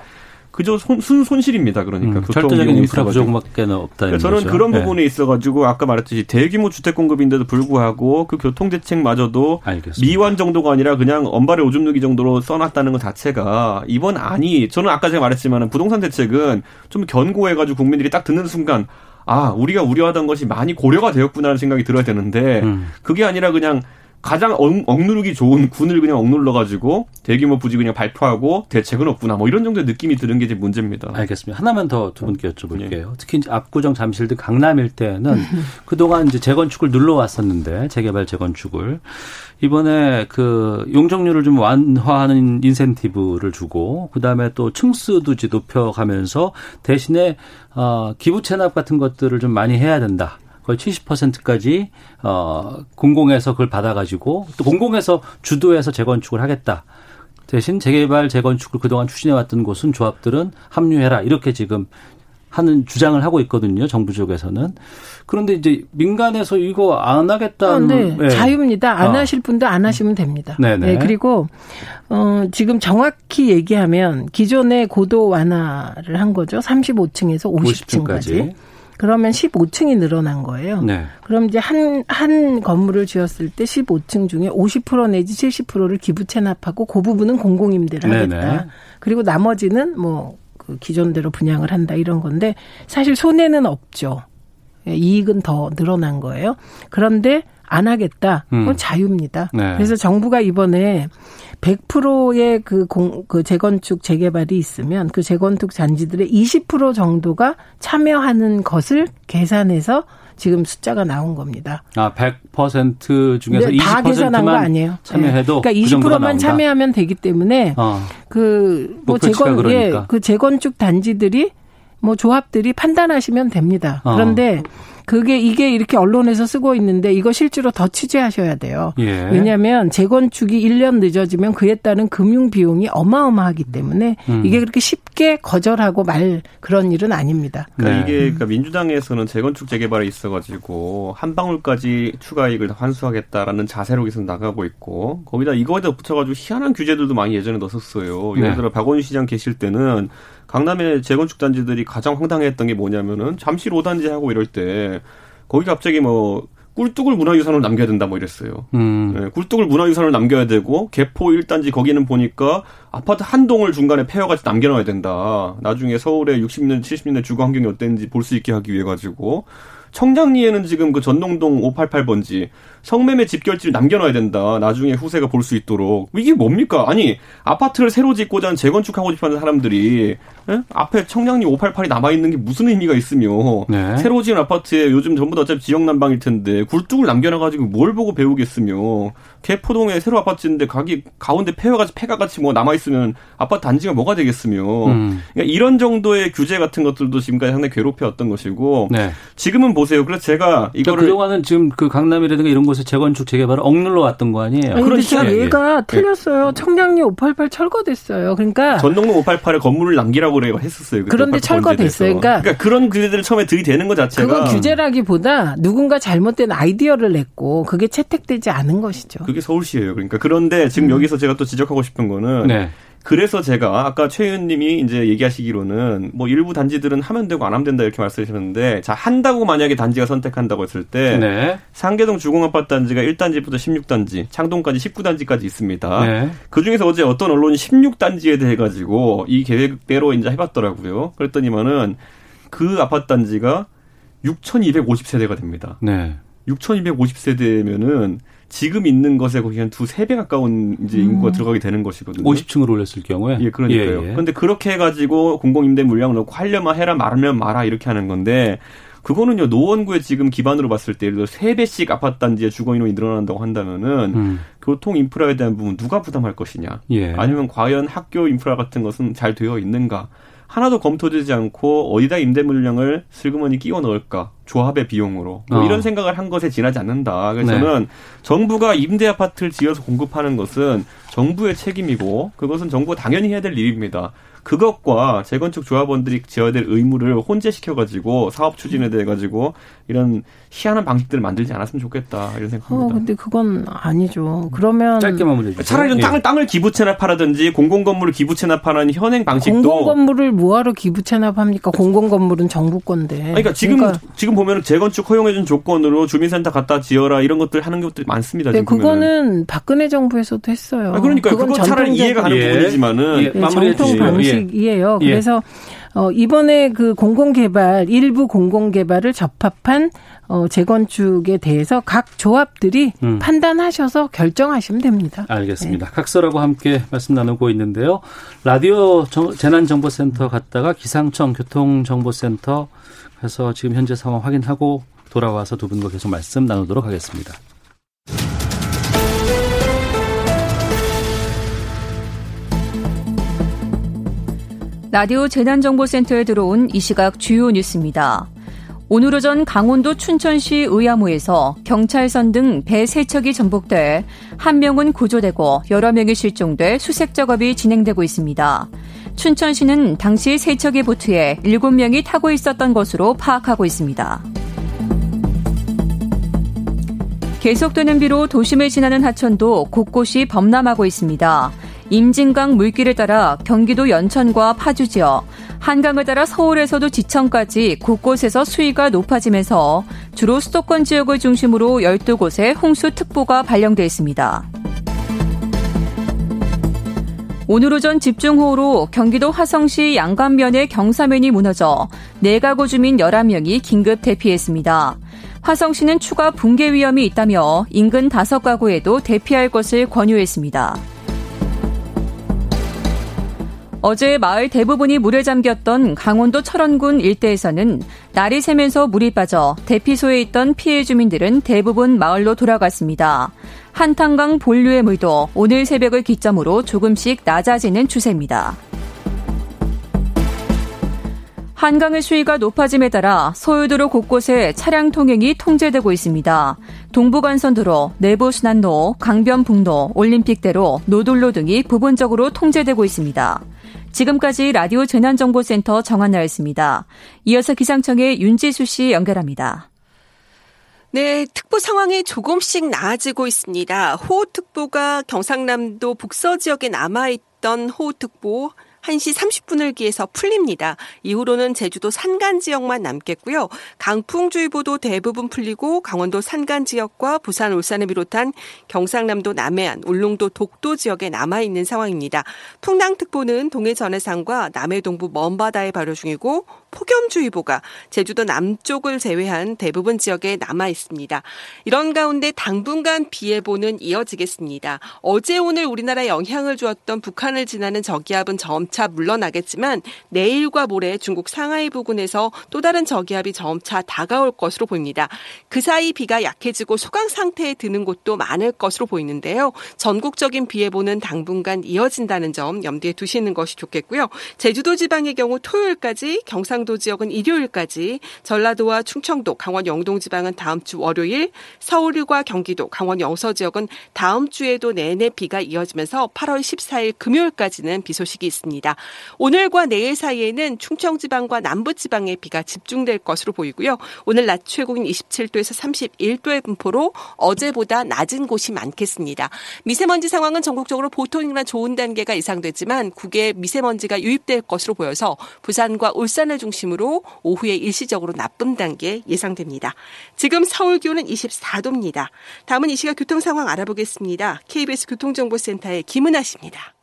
그저 손, 순 손실입니다. 그러니까 음, 절대적인 인프라 부족밖에 없다. 저는 거죠. 그런 네. 부분에 있어가지고 아까 말했듯이 대규모 주택 공급인데도 불구하고 그 교통 대책마저도 미완 정도가 아니라 그냥 엄발에 오줌 누기 정도로 써놨다는 것 자체가 이번 아니 저는 아까 제가 말했지만 부동산 대책은 좀 견고해가지고 국민들이 딱 듣는 순간 아 우리가 우려하던 것이 많이 고려가 되었구나라는 생각이 들어야 되는데 음. 그게 아니라 그냥 가장 억, 억누르기 좋은 군을 그냥 억눌러 가지고 대규모 부지 그냥 발표하고 대책은 없구나 뭐 이런 정도의 느낌이 드는 게 이제 문제입니다. 알겠습니다. 하나만 더 두 분께 여쭤볼게요. 특히 이제 압구정 잠실 등 강남 일대는 그동안 이제 재건축을 눌러 왔었는데 재개발 재건축을 이번에 그 용적률을 좀 완화하는 인센티브를 주고 그다음에 또 층수도 이제 높여 가면서 대신에 어 기부 체납 같은 것들을 좀 많이 해야 된다. 거의 70%까지 어 공공에서 그걸 받아가지고 또 공공에서 주도해서 재건축을 하겠다. 대신 재개발 재건축을 그동안 추진해왔던 곳은 조합들은 합류해라 이렇게 지금 하는 주장을 하고 있거든요. 정부 쪽에서는. 그런데 이제 민간에서 이거 안 하겠다는 네, 예. 자유입니다. 안 어. 하실 분도 안 하시면 됩니다. 네네. 네, 그리고 어 지금 정확히 얘기하면 기존의 고도 완화를 한 거죠. 35층에서 50층까지. 50층까지. 그러면 15층이 늘어난 거예요. 네. 그럼 이제 한, 한 건물을 지었을 때 15층 중에 50% 내지 70%를 기부 체납하고 그 부분은 공공임대를 네네. 하겠다. 그리고 나머지는 뭐, 그 기존대로 분양을 한다 이런 건데 사실 손해는 없죠. 예, 이익은 더 늘어난 거예요. 그런데 안 하겠다. 그건 음. 자유입니다. 네. 그래서 정부가 이번에 100%의 그 공, 그 재건축 재개발이 있으면 그 재건축 잔지들의 20% 정도가 참여하는 것을 계산해서 지금 숫자가 나온 겁니다. 아, 100% 중에서 근데 다 계산한 거 20%만 아니에요. 참여해도 네. 그러니까 그 정도가 20%만 나온다. 참여하면 되기 때문에 어. 그뭐 목표치가 재건 예, 그러니까. 그 재건축 단지들이 뭐 조합들이 판단하시면 됩니다. 어. 그런데 그게 이게 이렇게 언론에서 쓰고 있는데 이거 실제로 더 취재하셔야 돼요. 예. 왜냐하면 재건축이 1년 늦어지면 그에 따른 금융 비용이 어마어마하기 때문에 음. 이게 그렇게 쉽게 거절하고 말 그런 일은 아닙니다. 그러니까 네. 이게 그러니까 민주당에서는 재건축 재개발에 있어가지고 한 방울까지 추가 이익을 다 환수하겠다라는 자세로 계속 나가고 있고 거기다 이거에다 붙여가지고 희한한 규제들도 많이 예전에 넣었었어요. 예를 네. 들어 박원순 시장 계실 때는 강남의 재건축 단지들이 가장 황당했던 게 뭐냐면은 잠실 5단지 하고 이럴 때 거기 갑자기 뭐 꿀뚝을 문화유산으로 남겨야 된다 뭐 이랬어요. 음. 네, 꿀뚝을 문화유산으로 남겨야 되고 개포 1단지 거기는 보니까 아파트 한 동을 중간에 폐허같이 남겨놔야 된다. 나중에 서울의 60년 70년대 주거 환경이 어땠는지 볼 수 있게 하기 위해 가지고 청량리에는 지금 그 전농동 588번지 성매매 집결지를 남겨놔야 된다. 나중에 후세가 볼 수 있도록 이게 뭡니까? 아니 아파트를 새로 짓고자 하는 재건축하고 싶어 하는 사람들이 예? 앞에 청량리 588이 남아 있는 게 무슨 의미가 있으며 네. 새로 지은 아파트에 요즘 전부 다 어차피 지역 난방일 텐데 굴뚝을 남겨놔가지고 뭘 보고 배우겠으며 개포동에 새로 아파트 짓는데 가기 가운데 폐허같이 폐가같이 뭐 남아 있으면 아파트 단지가 뭐가 되겠으며 음. 그러니까 이런 정도의 규제 같은 것들도 지금까지 상당히 괴롭혀왔던 것이고 네. 지금은 보세요. 그래서 제가 그러니까 이거를 그동안은 지금 그 강남이라든가 이런 곳에 재건축 재개발을 억눌러 왔던 거 아니에요? 아니, 근데 저 예, 예. 얘가 틀렸어요. 청량리 588 철거됐어요. 그러니까 전동로 588에 건물을 남기라고 그래 했었어요. 그런데 588 철거됐어요. 번지에서. 그러니까 그런 규제들을 처음에 들이대는 것 자체가 그건 규제라기보다 누군가 잘못된 아이디어를 냈고 그게 채택되지 않은 것이죠. 그게 서울시예요. 그러니까 그런데 지금 여기서 제가 또 지적하고 싶은 거는 네. 그래서 제가 아까 최 의원님이 이제 얘기하시기로는 뭐 일부 단지들은 하면 되고 안 하면 된다 이렇게 말씀하셨는데 자 한다고 만약에 단지가 선택한다고 했을 때 네. 상계동 주공아파트 단지가 1단지부터 16단지, 창동까지 19단지까지 있습니다. 네. 그 중에서 어제 어떤 언론이 16단지에 대해 가지고 이 계획대로 이제 해봤더라고요. 그랬더니만은 그 아파트 단지가 6,250세대가 됩니다. 네. 6,250세대면은 지금 있는 것에 거의 한 두세 배 가까운 이제 인구가 들어가게 되는 것이거든요. 50층으로 올렸을 경우에. 예, 그러니까요. 예, 예. 근데 그렇게 해가지고 공공임대 물량 넣고 하려면 해라 말하면 마라 이렇게 하는 건데 그거는요 노원구에 지금 기반으로 봤을 때 예를 들어 세 배씩 아파트 단지에 주거 인원이 늘어난다고 한다면은 음. 교통 인프라에 대한 부분 누가 부담할 것이냐 예. 아니면 과연 학교 인프라 같은 것은 잘 되어 있는가 하나도 검토되지 않고 어디다 임대 물량을 슬그머니 끼워 넣을까 조합의 비용으로 뭐 어. 이런 생각을 한 것에 지나지 않는다. 그래서 네. 저는 정부가 임대 아파트를 지어서 공급하는 것은 정부의 책임이고 그것은 정부가 당연히 해야 될 일입니다. 그것과 재건축 조합원들이 지어야 될 의무를 혼재시켜 가지고 사업 추진에 대해 가지고 이런 희한한 방식들을 만들지 않았으면 좋겠다 이런 어, 생각합니다. 근데 그건 아니죠. 그러면 짧게 마무리해 주세요. 차라리 좀 예. 땅을 땅을 기부 체납하라든지 공공 건물을 기부 체납하는 현행 방식도 공공 건물을 뭐하러 기부 체납합니까? 공공 건물은 정부 건데. 아니, 그러니까 지금 지금 보면은 재건축 허용해 준 조건으로 주민센터 갖다 지어라 이런 것들 하는 것들이 많습니다. 네. 그거는 박근혜 정부에서도 했어요. 아, 그러니까 그건 그거 차라리 이해가 가는 예. 부분이지만은 예. 네, 마무리해 정통. 방식이에요. 예. 그래서 어, 이번에 그 공공개발, 일부 공공개발을 접합한 어, 재건축에 대해서 각 조합들이 음. 판단하셔서 결정하시면 됩니다. 알겠습니다. 네. 각서라고 함께 말씀 나누고 있는데요. 라디오 재난정보센터 갔다가 기상청 교통정보센터 가서 지금 현재 상황 확인하고 돌아와서 두 분과 계속 말씀 나누도록 하겠습니다. 라디오 재난정보센터에 들어온 이 시각 주요 뉴스입니다. 오늘 오전 강원도 춘천시 의암호에서 경찰선 등 배 세척이 전복돼 한 명은 구조되고 여러 명이 실종돼 수색 작업이 진행되고 있습니다. 춘천시는 당시 세척이 보트에 7명이 타고 있었던 것으로 파악하고 있습니다. 계속되는 비로 도심을 지나는 하천도 곳곳이 범람하고 있습니다. 임진강 물길을 따라 경기도 연천과 파주 지역, 한강을 따라 서울에서도 지천까지 곳곳에서 수위가 높아지면서 주로 수도권 지역을 중심으로 12곳에 홍수특보가 발령돼 있습니다. 오늘 오전 집중호우로 경기도 화성시 양감면의 경사면이 무너져 내가구 주민 11명이 긴급 대피했습니다. 화성시는 추가 붕괴 위험이 있다며 인근 5가구에도 대피할 것을 권유했습니다. 어제 마을 대부분이 물에 잠겼던 강원도 철원군 일대에서는 날이 새면서 물이 빠져 대피소에 있던 피해 주민들은 대부분 마을로 돌아갔습니다. 한탄강 본류의 물도 오늘 새벽을 기점으로 조금씩 낮아지는 추세입니다. 한강의 수위가 높아짐에 따라 소유도로 곳곳에 차량 통행이 통제되고 있습니다. 동부간선도로, 내부순환로, 강변북로, 올림픽대로, 노돌로 등이 부분적으로 통제되고 있습니다. 지금까지 라디오 재난정보센터 정한나였습니다. 이어서 기상청의 윤지수 씨 연결합니다. 네, 특보 상황이 조금씩 나아지고 있습니다. 호우특보가 경상남도 북서 지역에 남아있던 호우특보 1시 30분을 기해서 풀립니다. 이후로는 제주도 산간 지역만 남겠고요. 강풍주의보도 대부분 풀리고 강원도 산간 지역과 부산, 울산을 비롯한 경상남도 남해안, 울릉도, 독도 지역에 남아 있는 상황입니다. 풍랑특보는 동해 전해상과 남해 동부 먼바다에 발효 중이고 폭염주의보가 제주도 남쪽을 제외한 대부분 지역에 남아 있습니다. 이런 가운데 당분간 비 예보는 이어지겠습니다. 어제 오늘 우리나라에 영향을 주었던 북한을 지나는 저기압은 점차 물러나겠지만 내일과 모레 중국 상하이 부근에서 또 다른 저기압이 점차 다가올 것으로 보입니다. 그 사이 비가 약해지고 소강 상태에 드는 곳도 많을 것으로 보이는데요. 전국적인 비 예보는 당분간 이어진다는 점 염두에 두시는 것이 좋겠고요. 제주도 지방의 경우 토요일까지 경상 경상도 지역은 일요일까지, 전라도와 충청도, 강원 영동 지방은 다음 주 월요일, 서울과 경기도, 강원 영서 지역은 다음 주에도 내내 비가 이어지면서 8월 14일 금요일까지는 비 소식이 있습니다. 오늘과 내일 사이에는 충청 지방과 남부 지방에 비가 집중될 것으로 보이고요. 오늘 낮 최고인 27도에서 31도의 분포로 어제보다 낮은 곳이 많겠습니다. 미세먼지 상황은 전국적으로 보통이나 좋은 단계가 예상되지만 국외 미세먼지가 유입될 것으로 보여서 부산과 울산을 중 중심으로 오후에 일시적으로 나쁨 단계 예상됩니다. 지금 서울 기온은 24도입니다. 다음은 이 시각 교통 상황 알아보겠습니다. KBS 교통정보센터의 김은아 씨입니다.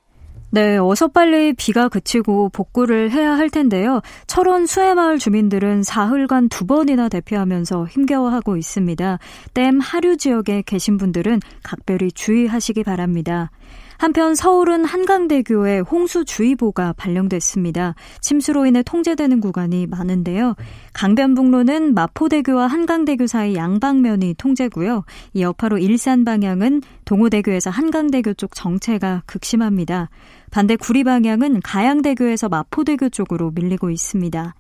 네, 어서 빨리 비가 그치고 복구를 해야 할 텐데요. 철원 수해마을 주민들은 사흘간 두 번이나 대피하면서 힘겨워하고 있습니다. 댐 하류 지역에 계신 분들은 각별히 주의하시기 바랍니다. 한편 서울은 한강대교에 홍수주의보가 발령됐습니다. 침수로 인해 통제되는 구간이 많은데요. 강변북로는 마포대교와 한강대교 사이 양방면이 통제고요. 이 여파로 일산 방향은 동호대교에서 한강대교 쪽 정체가 극심합니다. 반대 구리 방향은 가양대교에서 마포대교 쪽으로 밀리고 있습니다.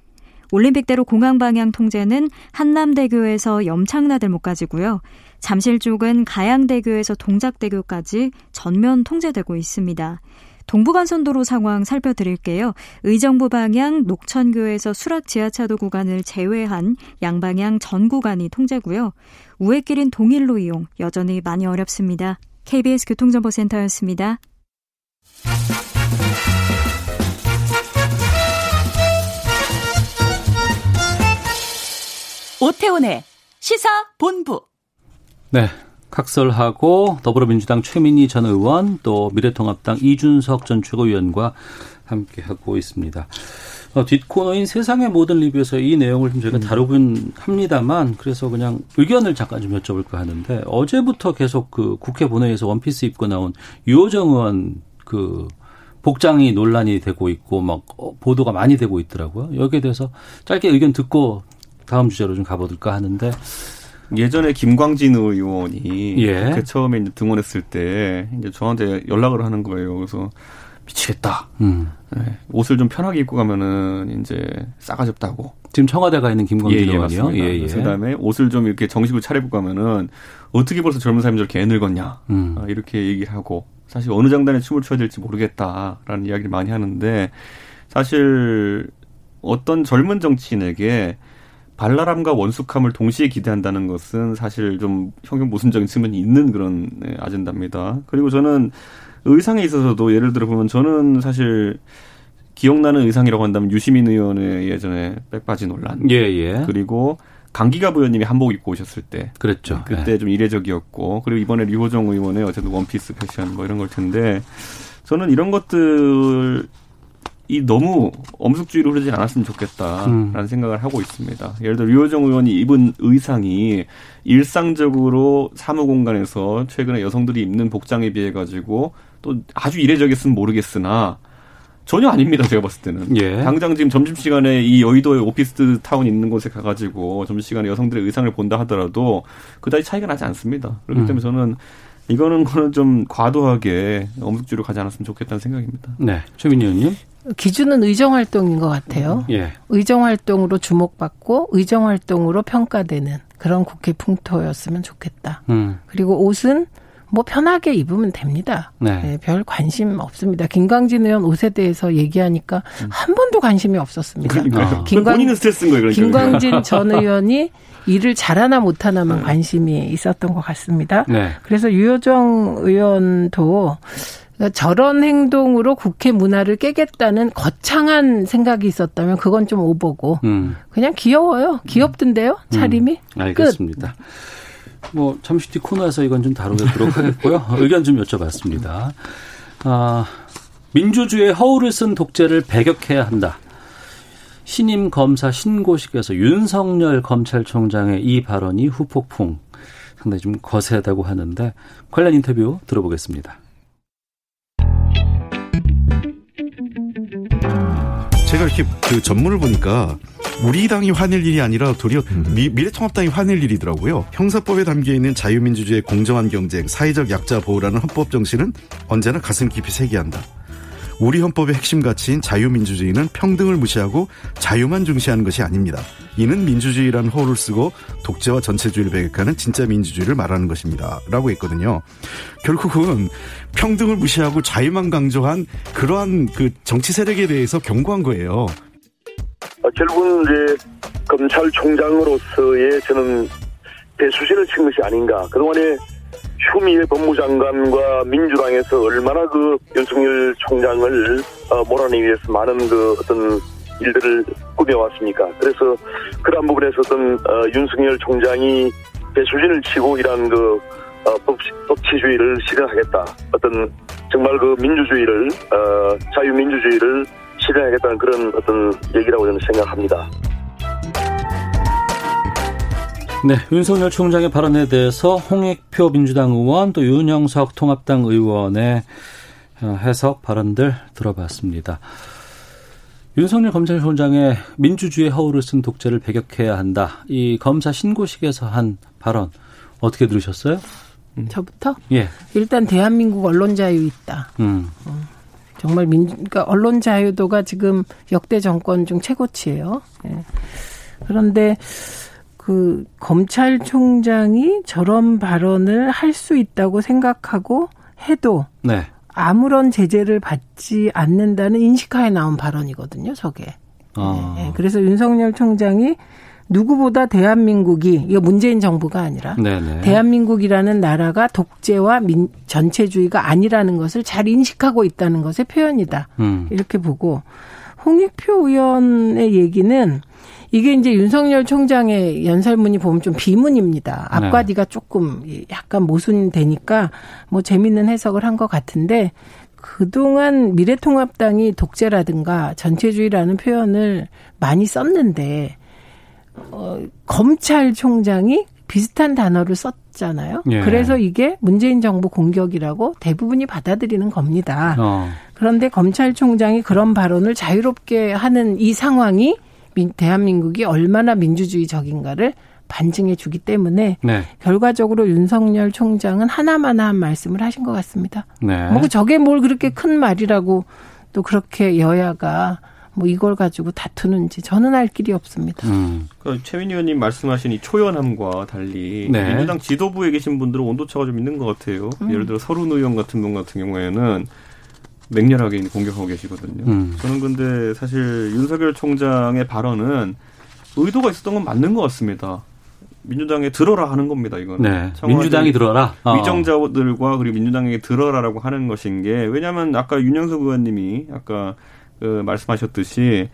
올림픽대로 공항 방향 통제는 한남대교에서 염창나들목까지고요. 잠실 쪽은 가양대교에서 동작대교까지 전면 통제되고 있습니다. 동부간선도로 상황 살펴드릴게요. 의정부 방향 녹천교에서 수락 지하차도 구간을 제외한 양방향 전 구간이 통제고요. 우회길인 동일로 이용 여전히 많이 어렵습니다. KBS 교통정보센터였습니다. 오태훈의 시사 본부. 네. 각설하고 더불어민주당 최민희 전 의원 또 미래통합당 이준석 전 최고위원과 함께 하고 있습니다. 어, 뒷코너인 세상의 모든 리뷰에서 이 내용을 좀 저희가 다루긴 합니다만 그래서 그냥 의견을 잠깐 좀 여쭤볼까 하는데 어제부터 계속 그 국회 본회의에서 원피스 입고 나온 유호정 의원 그 복장이 논란이 되고 있고 막 어, 보도가 많이 되고 있더라고요. 여기에 대해서 짧게 의견 듣고 다음 주제로 좀 가보들까 하는데 예전에 김광진 의원이 예. 그 처음에 이제 등원했을 때 이제 저한테 연락을 하는 거예요. 그래서 미치겠다. 음. 네, 옷을 좀 편하게 입고 가면은 이제 싸가지 없다고. 지금 청와대 가 있는 김광진 예, 예, 의원이요. 예, 예. 그다음에 옷을 좀 이렇게 정식으로 차려입고 가면은 어떻게 벌써 젊은 사람이 저렇게 애 늙었냐. 음. 아, 이렇게 얘기를 하고 사실 어느 장단에 춤을 춰야 될지 모르겠다라는 이야기를 많이 하는데 사실 어떤 젊은 정치인에게 발랄함과 원숙함을 동시에 기대한다는 것은 사실 좀 형용 모순적인 측면이 있는 그런 네, 아젠다입니다. 그리고 저는 의상에 있어서도 예를 들어 보면 저는 사실 기억나는 의상이라고 한다면 유시민 의원의 예전에 백바지 논란. 예, 예. 그리고 강기가 부의원님이 한복 입고 오셨을 때. 그랬죠. 그때 예. 좀 이례적이었고 그리고 이번에 류호정 의원의 어쨌든 원피스 패션 뭐 이런 걸 텐데 저는 이런 것들 이 너무 엄숙주의로 흐르지 않았으면 좋겠다라는 음. 생각을 하고 있습니다. 예를 들어 류호정 의원이 입은 의상이 일상적으로 사무 공간에서 최근에 여성들이 입는 복장에 비해 가지고 또 아주 이례적이었으면 모르겠으나 전혀 아닙니다. 제가 봤을 때는. 예. 당장 지금 점심 시간에 이 여의도의 오피스 타운 있는 곳에 가가지고 점심 시간에 여성들의 의상을 본다 하더라도 그다지 차이가 나지 않습니다. 그렇기 음. 때문에 저는 이거는 거는 좀 과도하게 엄숙주로 가지 않았으면 좋겠다는 생각입니다. 네. 최민 의원님. 기준은 의정 활동인 것 같아요. 예. 의정 활동으로 주목받고 의정 활동으로 평가되는 그런 국회 풍토였으면 좋겠다. 음. 그리고 옷은 뭐 편하게 입으면 됩니다. 네. 네, 별 관심 없습니다. 김광진 의원 옷에 대해서 얘기하니까 한 번도 관심이 없었습니다. 그러니까요. 김광- 본인은 스트레스인 거예요. 그러니까. 김광진 전 의원이 일을 잘하나 못하나만 관심이 있었던 것 같습니다. 네. 그래서 유효정 의원도 저런 행동으로 국회 문화를 깨겠다는 거창한 생각이 있었다면 그건 좀 오보고 음. 그냥 귀여워요. 귀엽던데요, 차림이. 끝. 알겠습니다. 뭐 잠시 뒤 코너에서 이건 좀 다루도록 하겠고요. 의견 좀 여쭤봤습니다. 아, 민주주의의 허울을 쓴 독재를 배격해야 한다. 신임 검사 신고식에서 윤석열 검찰총장의 이 발언이 후폭풍 상당히 좀 거세다고 하는데 관련 인터뷰 들어보겠습니다. 제가 이렇게 그 전문을 보니까 우리 당이 화낼 일이 아니라 도리어 미, 미래통합당이 화낼 일이더라고요. 형사법에 담겨 있는 자유민주주의 공정한 경쟁, 사회적 약자 보호라는 헌법 정신은 언제나 가슴 깊이 새기한다. 우리 헌법의 핵심 가치인 자유민주주의는 평등을 무시하고 자유만 중시하는 것이 아닙니다. 이는 민주주의라는 호를 쓰고 독재와 전체주의를 배격하는 진짜 민주주의를 말하는 것입니다. 라고 했거든요. 결국은 평등을 무시하고 자유만 강조한 그러한 그 정치 세력에 대해서 경고한 거예요. 어, 결국은 이제 검찰총장으로서의 저는 배수진을 친 것이 아닌가. 그동안에 추미애 법무장관과 민주당에서 얼마나 그 윤석열 총장을 어, 몰아내기 위해서 많은 그 어떤 일들을 꾸며왔습니까? 그래서 그러한 부분에서 어떤 어, 윤석열 총장이 배수진을 치고 이러한 그 어, 법, 법치주의를 실현하겠다. 어떤 정말 그 민주주의를 어, 자유민주주의를 실현하겠다는 그런 어떤 얘기라고 저는 생각합니다. 네, 윤석열 총장의 발언에 대해서 홍익표 민주당 의원 또 윤영석 통합당 의원의 어, 해석 발언들 들어봤습니다. 윤석열 검찰총장의 민주주의 허울을 쓴 독재를 배격해야 한다. 이 검사 신고식에서 한 발언 어떻게 들으셨어요? 저부터 예. 일단 대한민국 언론 자유 있다. 음. 정말 민, 그러니까 언론 자유도가 지금 역대 정권 중 최고치예요. 예. 그런데 그 검찰총장이 저런 발언을 할 수 있다고 생각하고 해도 네. 아무런 제재를 받지 않는다는 인식하에 나온 발언이거든요, 저게. 아. 예, 그래서 윤석열 총장이 누구보다 대한민국이 이거 문재인 정부가 아니라 네네. 대한민국이라는 나라가 독재와 민, 전체주의가 아니라는 것을 잘 인식하고 있다는 것의 표현이다. 음. 이렇게 보고 홍익표 의원의 얘기는 이게 이제 윤석열 총장의 연설문이 보면 좀 비문입니다. 앞과 네. 뒤가 조금 약간 모순되니까 뭐 재밌는 해석을 한 것 같은데 그동안 미래통합당이 독재라든가 전체주의라는 표현을 많이 썼는데 어, 검찰총장이 비슷한 단어를 썼잖아요. 예. 그래서 이게 문재인 정부 공격이라고 대부분이 받아들이는 겁니다. 어. 그런데 검찰총장이 그런 발언을 자유롭게 하는 이 상황이 대한민국이 얼마나 민주주의적인가를 반증해 주기 때문에 네. 결과적으로 윤석열 총장은 하나만 한 말씀을 하신 것 같습니다. 네. 뭐 저게 뭘 그렇게 큰 말이라고 또 그렇게 여야가 뭐 이걸 가지고 다투는지 저는 알 길이 없습니다. 음. 그러니까 최민 의원님 말씀하신 이 초연함과 달리 네. 민주당 지도부에 계신 분들은 온도차가 좀 있는 것 같아요. 음. 예를 들어 서른 의원 같은 분 같은 경우에는 맹렬하게 공격하고 계시거든요. 음. 저는 근데 사실 윤석열 총장의 발언은 의도가 있었던 건 맞는 것 같습니다. 민주당에 들어라 하는 겁니다. 이거는 네. 민주당이 들어라. 어. 위정자들과 그리고 민주당에게 들어라라고 하는 것인 게 왜냐하면 아까 윤영석 의원님이 아까 그 말씀하셨듯이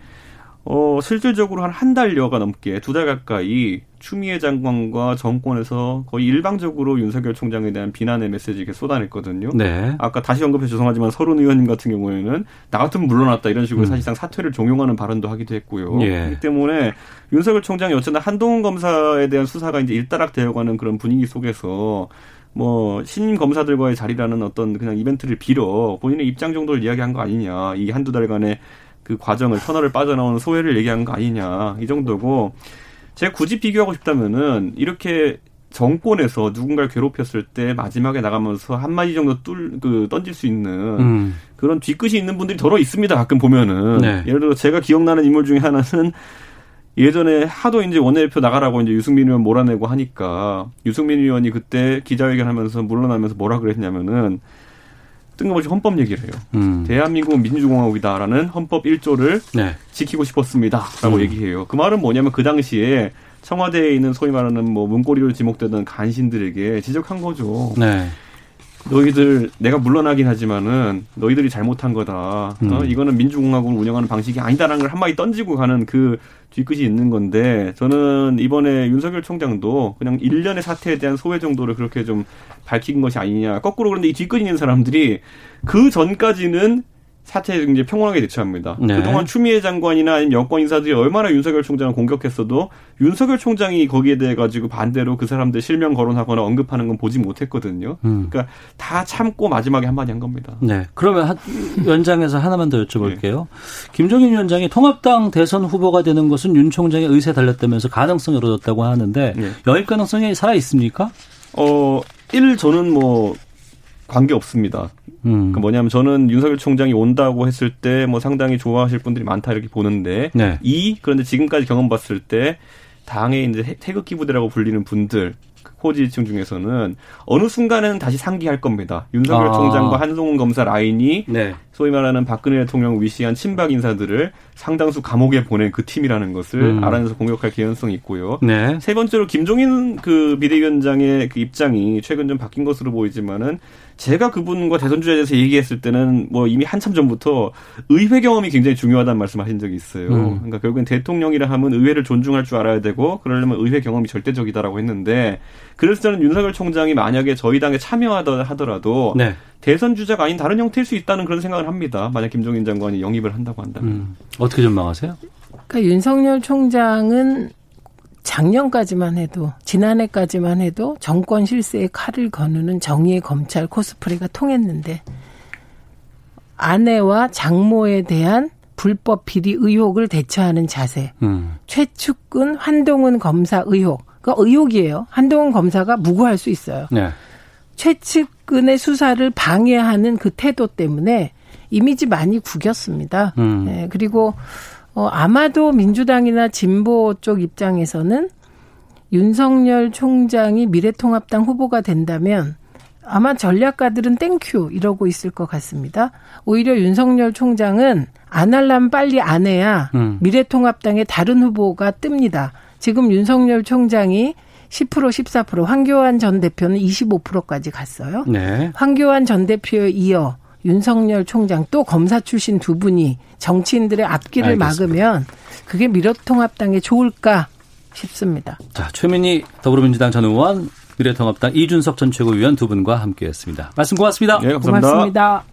어 실질적으로 한 한 달여가 넘게 두 달 가까이 추미애 장관과 정권에서 거의 일방적으로 윤석열 총장에 대한 비난의 메시지 이렇게 쏟아냈거든요. 네. 아까 다시 언급해 죄송하지만 서른 의원님 같은 경우에는 나 같으면 물러났다 이런 식으로 음. 사실상 사퇴를 종용하는 발언도 하기도 했고요. 예. 그렇기 때문에 윤석열 총장이 어쨌든 한동훈 검사에 대한 수사가 이제 일단락 되어가는 그런 분위기 속에서 뭐 신임 검사들과의 자리라는 어떤 그냥 이벤트를 빌어 본인의 입장 정도를 이야기한 거 아니냐. 이 한두 달간의 그 과정을 터널을 빠져나오는 소회를 얘기한 거 아니냐. 이 정도고 제가 굳이 비교하고 싶다면은 이렇게 정권에서 누군가를 괴롭혔을 때 마지막에 나가면서 한 마디 정도 뚫, 그, 던질 수 있는 음. 그런 뒤끝이 있는 분들이 더러 있습니다. 가끔 보면은. 네. 예를 들어 제가 기억나는 인물 중에 하나는 예전에 하도 이제 원내대표 나가라고 이제 유승민 의원 몰아내고 하니까 유승민 의원이 그때 기자회견 하면서 물러나면서 뭐라 그랬냐면은 뜬금없이 헌법 얘기를 해요. 음. 대한민국은 민주공화국이다라는 헌법 1조를 네. 지키고 싶었습니다라고 음. 얘기해요. 그 말은 뭐냐면 그 당시에 청와대에 있는 소위 말하는 뭐 문고리로 지목되던 간신들에게 지적한 거죠. 네. 너희들 내가 물러나긴 하지만은 너희들이 잘못한 거다. 어? 음. 어? 이거는 민주공화국을 운영하는 방식이 아니다라는 걸 한마디 던지고 가는 그 뒤끝이 있는 건데 저는 이번에 윤석열 총장도 그냥 일련의 사태에 대한 소외 정도를 그렇게 좀 밝힌 것이 아니냐. 거꾸로 그런데 이 뒤끝 있는 사람들이 그 전까지는 사태에 굉장히 평온하게 대처합니다. 네. 그동안 추미애 장관이나 아니면 여권 인사들이 얼마나 윤석열 총장을 공격했어도 윤석열 총장이 거기에 대해 가지고 반대로 그 사람들 실명 거론하거나 언급하는 건 보지 못했거든요. 음. 그러니까 다 참고 마지막에 한마디 한 겁니다. 네. 그러면 연장에서 하나만 더 여쭤볼게요. 네. 김종인 위원장이 통합당 대선 후보가 되는 것은 윤 총장의 의사에 달렸다면서 가능성이 열어졌다고 하는데 네. 영입 가능성이 살아 있습니까? 어, 1 저는 뭐 관계 없습니다. 음. 그 뭐냐면 저는 윤석열 총장이 온다고 했을 때 뭐 상당히 좋아하실 분들이 많다 이렇게 보는데 네. 이 그런데 지금까지 경험 봤을 때 당의 이제 태극기 부대라고 불리는 분들 호지층 중에서는 어느 순간에는 다시 상기할 겁니다. 윤석열 아. 총장과 한송훈 검사 라인이 네. 소위 말하는 박근혜 대통령 위시한 친박 인사들을 상당수 감옥에 보낸 그 팀이라는 것을 음. 알아내서 공격할 개연성이 있고요. 네. 세 번째로 김종인 그 비대위원장의 그 입장이 최근 좀 바뀐 것으로 보이지만은 제가 그분과 대선 주자에 대해서 얘기했을 때는 뭐 이미 한참 전부터 의회 경험이 굉장히 중요하다는 말씀하신 적이 있어요. 음. 그러니까 결국엔 대통령이라 하면 의회를 존중할 줄 알아야 되고 그러려면 의회 경험이 절대적이다라고 했는데 그래서 저는 윤석열 총장이 만약에 저희 당에 참여하더 하더라도 네. 대선 주자가 아닌 다른 형태일 수 있다는 그런 생각을 합니다. 만약 김종인 장관이 영입을 한다고 한다면 음. 어떻게 전망하세요? 그러니까 윤석열 총장은 작년까지만 해도 지난해까지만 해도 정권 실세에 칼을 거누는 정의의 검찰 코스프레가 통했는데 아내와 장모에 대한 불법 비리 의혹을 대처하는 자세. 음. 최측근 한동훈 검사 의혹. 그 의혹이에요. 한동훈 검사가 무고할 수 있어요. 네. 최측근의 수사를 방해하는 그 태도 때문에 이미지 많이 구겼습니다. 음. 네, 그리고 어, 아마도 민주당이나 진보 쪽 입장에서는 윤석열 총장이 미래통합당 후보가 된다면 아마 전략가들은 thank you 이러고 있을 것 같습니다. 오히려 윤석열 총장은 안 할라면 빨리 안 해야 음. 미래통합당의 다른 후보가 뜹니다. 지금 윤석열 총장이 10% 14% 황교안 전 대표는 25%까지 갔어요. 네. 황교안 전 대표에 이어 윤석열 총장 또 검사 출신 두 분이 정치인들의 앞길을 알겠습니다. 막으면 그게 미래통합당에 좋을까 싶습니다. 자, 최민희 더불어민주당 전 의원, 미래통합당 이준석 전 최고위원 두 분과 함께했습니다. 말씀 고맙습니다. 네, 감사합니다. 고맙습니다.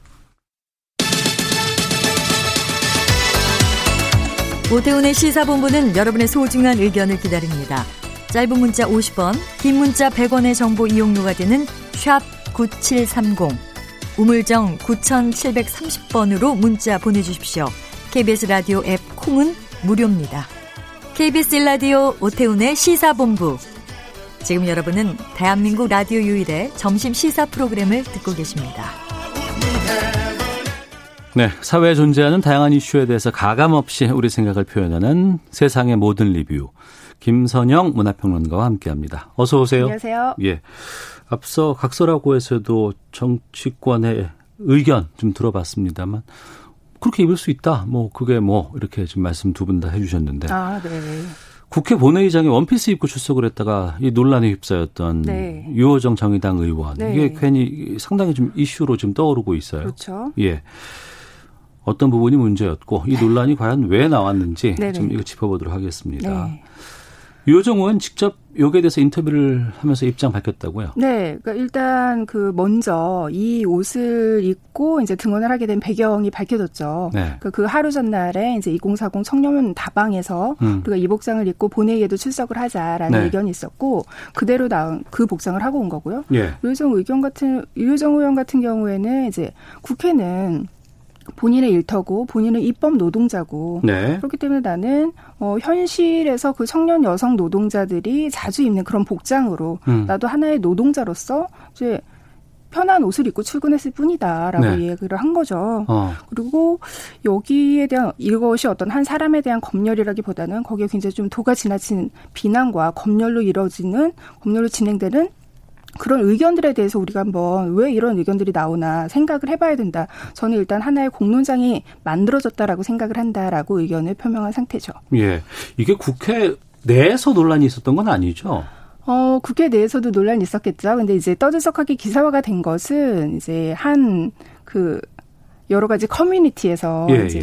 오태훈의 시사본부는 여러분의 소중한 의견을 기다립니다. 짧은 문자 50원, 긴 문자 100원의 정보 이용료가 되는 샵 9730, 우물정 9730번으로 문자 보내주십시오. KBS 라디오 앱 콩은 무료입니다. KBS 라디오 오태훈의 시사본부. 지금 여러분은 대한민국 라디오 유일의 점심 시사 프로그램을 듣고 계십니다. 네, 사회에 존재하는 다양한 이슈에 대해서 가감 없이 우리 생각을 표현하는 세상의 모든 리뷰. 김선영 문화평론가와 함께합니다. 어서 오세요. 안녕하세요. 예, 앞서 각설하고에서도 정치권의 의견 좀 들어봤습니다만 그렇게 입을 수 있다. 뭐 그게 뭐 이렇게 지금 말씀 두 분 다 해주셨는데. 아, 네. 국회 본회의장에 원피스 입고 출석을 했다가 이 논란에 휩싸였던 네. 유호정 정의당 의원 네. 이게 괜히 상당히 좀 이슈로 지금 떠오르고 있어요. 그렇죠. 예. 어떤 부분이 문제였고 이 논란이 과연 왜 나왔는지 네네. 좀 이거 짚어보도록 하겠습니다. 네. 의원 직접 여기에 대해서 인터뷰를 하면서 입장 밝혔다고요. 네, 그러니까 일단 그 먼저 이 옷을 입고 이제 등원을 하게 된 배경이 밝혀졌죠. 네. 그러니까 그 하루 전날에 이제 2040 청년문 다방에서 음. 우리가 이 복장을 입고 본회의에도 출석을 하자라는 네. 의견이 있었고 그대로 나온 그 복장을 하고 온 거고요. 예. 유효정 의견 같은 유효정 의원 같은 경우에는 이제 국회는 본인의 일터고 본인은 입법 노동자고 네. 그렇기 때문에 나는 어, 현실에서 그 청년 여성 노동자들이 자주 입는 그런 복장으로 음. 나도 하나의 노동자로서 이제 편한 옷을 입고 출근했을 뿐이다라고 네. 얘기를 한 거죠. 어. 그리고 여기에 대한 이것이 어떤 한 사람에 대한 검열이라기보다는 거기에 굉장히 좀 도가 지나친 비난과 검열로 이루어지는 검열로 진행되는 그런 의견들에 대해서 우리가 한번 왜 이런 의견들이 나오나 생각을 해봐야 된다. 저는 일단 하나의 공론장이 만들어졌다라고 생각을 한다라고 의견을 표명한 상태죠. 예. 이게 국회 내에서 논란이 있었던 건 아니죠. 어, 국회 내에서도 논란이 있었겠죠. 근데 이제 떠들썩하게 기사화가 된 것은 이제 한 그 여러 가지 커뮤니티에서 예, 이제 예.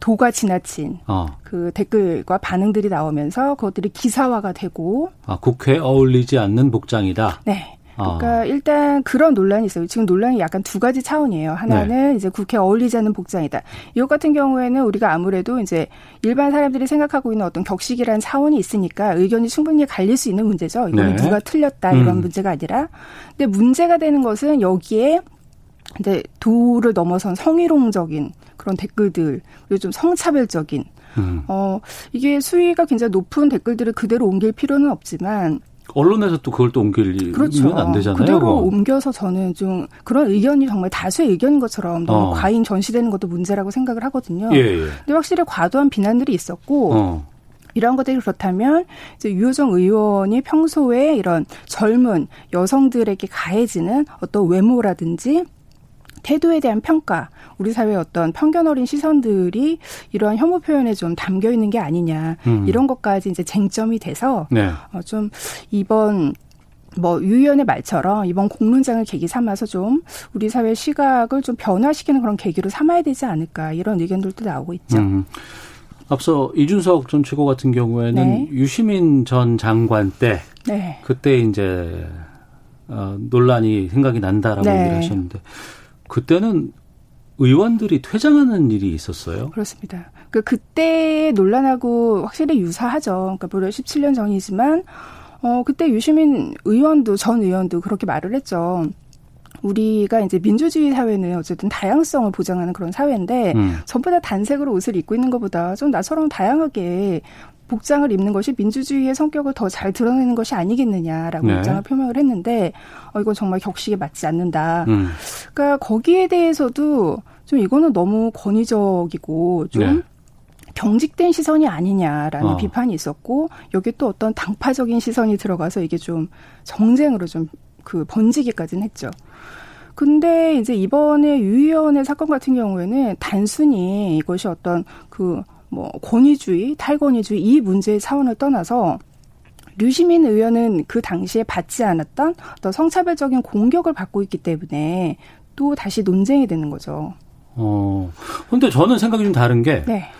좀 도가 지나친 어. 그 댓글과 반응들이 나오면서 그것들이 기사화가 되고 아, 국회에 어울리지 않는 복장이다. 네. 아. 그러니까 일단 그런 논란이 있어요. 지금 논란이 약간 두 가지 차원이에요. 하나는 이제 국회에 어울리지 않는 복장이다. 이것 같은 경우에는 우리가 아무래도 이제 일반 사람들이 생각하고 있는 어떤 격식이라는 차원이 있으니까 의견이 충분히 갈릴 수 있는 문제죠. 이거는 네. 누가 틀렸다 이런 음. 문제가 아니라. 근데 문제가 되는 것은 여기에 이제 도를 넘어선 성희롱적인 그런 댓글들 그리고 좀 성차별적인 음. 어 이게 수위가 굉장히 높은 댓글들을 그대로 옮길 필요는 없지만 언론에서 또 그걸 또 옮기면 그렇죠. 안 되잖아요. 그대로 그거. 옮겨서 저는 좀 그런 의견이 정말 다수의 의견인 것처럼 너무 어. 과잉 전시되는 것도 문제라고 생각을 하거든요. 예, 예. 근데 확실히 과도한 비난들이 있었고 어. 이런 것들이 그렇다면 이제 유호정 의원이 평소에 이런 젊은 여성들에게 가해지는 어떤 외모라든지 태도에 대한 평가, 우리 사회의 어떤 편견 어린 시선들이 이러한 혐오 표현에 좀 담겨 있는 게 아니냐 음. 이런 것까지 이제 쟁점이 돼서 네. 어, 좀 이번 뭐 유 의원의 말처럼 이번 공론장을 계기 삼아서 좀 우리 사회 시각을 좀 변화시키는 그런 계기로 삼아야 되지 않을까 이런 의견들도 나오고 있죠. 음. 앞서 이준석 전 최고 같은 경우에는 네. 유시민 전 장관 때 네. 그때 이제 어, 논란이 생각이 난다라고 네. 얘기를 하셨는데 그때는 의원들이 퇴장하는 일이 있었어요. 그렇습니다. 그 그때 논란하고 확실히 유사하죠. 그러니까 무려 17년 전이지만 어 그때 유시민 의원도 전 의원도 그렇게 말을 했죠. 우리가 이제 민주주의 사회는 어쨌든 다양성을 보장하는 그런 사회인데 음. 전부 다 단색으로 옷을 입고 있는 것보다 좀 나처럼 다양하게 복장을 입는 것이 민주주의의 성격을 더 잘 드러내는 것이 아니겠느냐라고 네. 입장을 표명을 했는데 어 이건 정말 격식에 맞지 않는다. 음. 그러니까 거기에 대해서도 좀 이거는 너무 권위적이고 좀 네. 경직된 시선이 아니냐라는 어. 비판이 있었고 여기 또 어떤 당파적인 시선이 들어가서 이게 좀 정쟁으로 좀 그 번지기까지는 했죠. 근데 이제 이번에 유 의원의 사건 같은 경우에는 단순히 이것이 어떤 그 뭐 권위주의, 탈권위주의 이 문제의 차원을 떠나서 류시민 의원은 그 당시에 받지 않았던 어떤 성차별적인 공격을 받고 있기 때문에 또 다시 논쟁이 되는 거죠. 어. 근데 저는 생각이 좀 다른 게 네.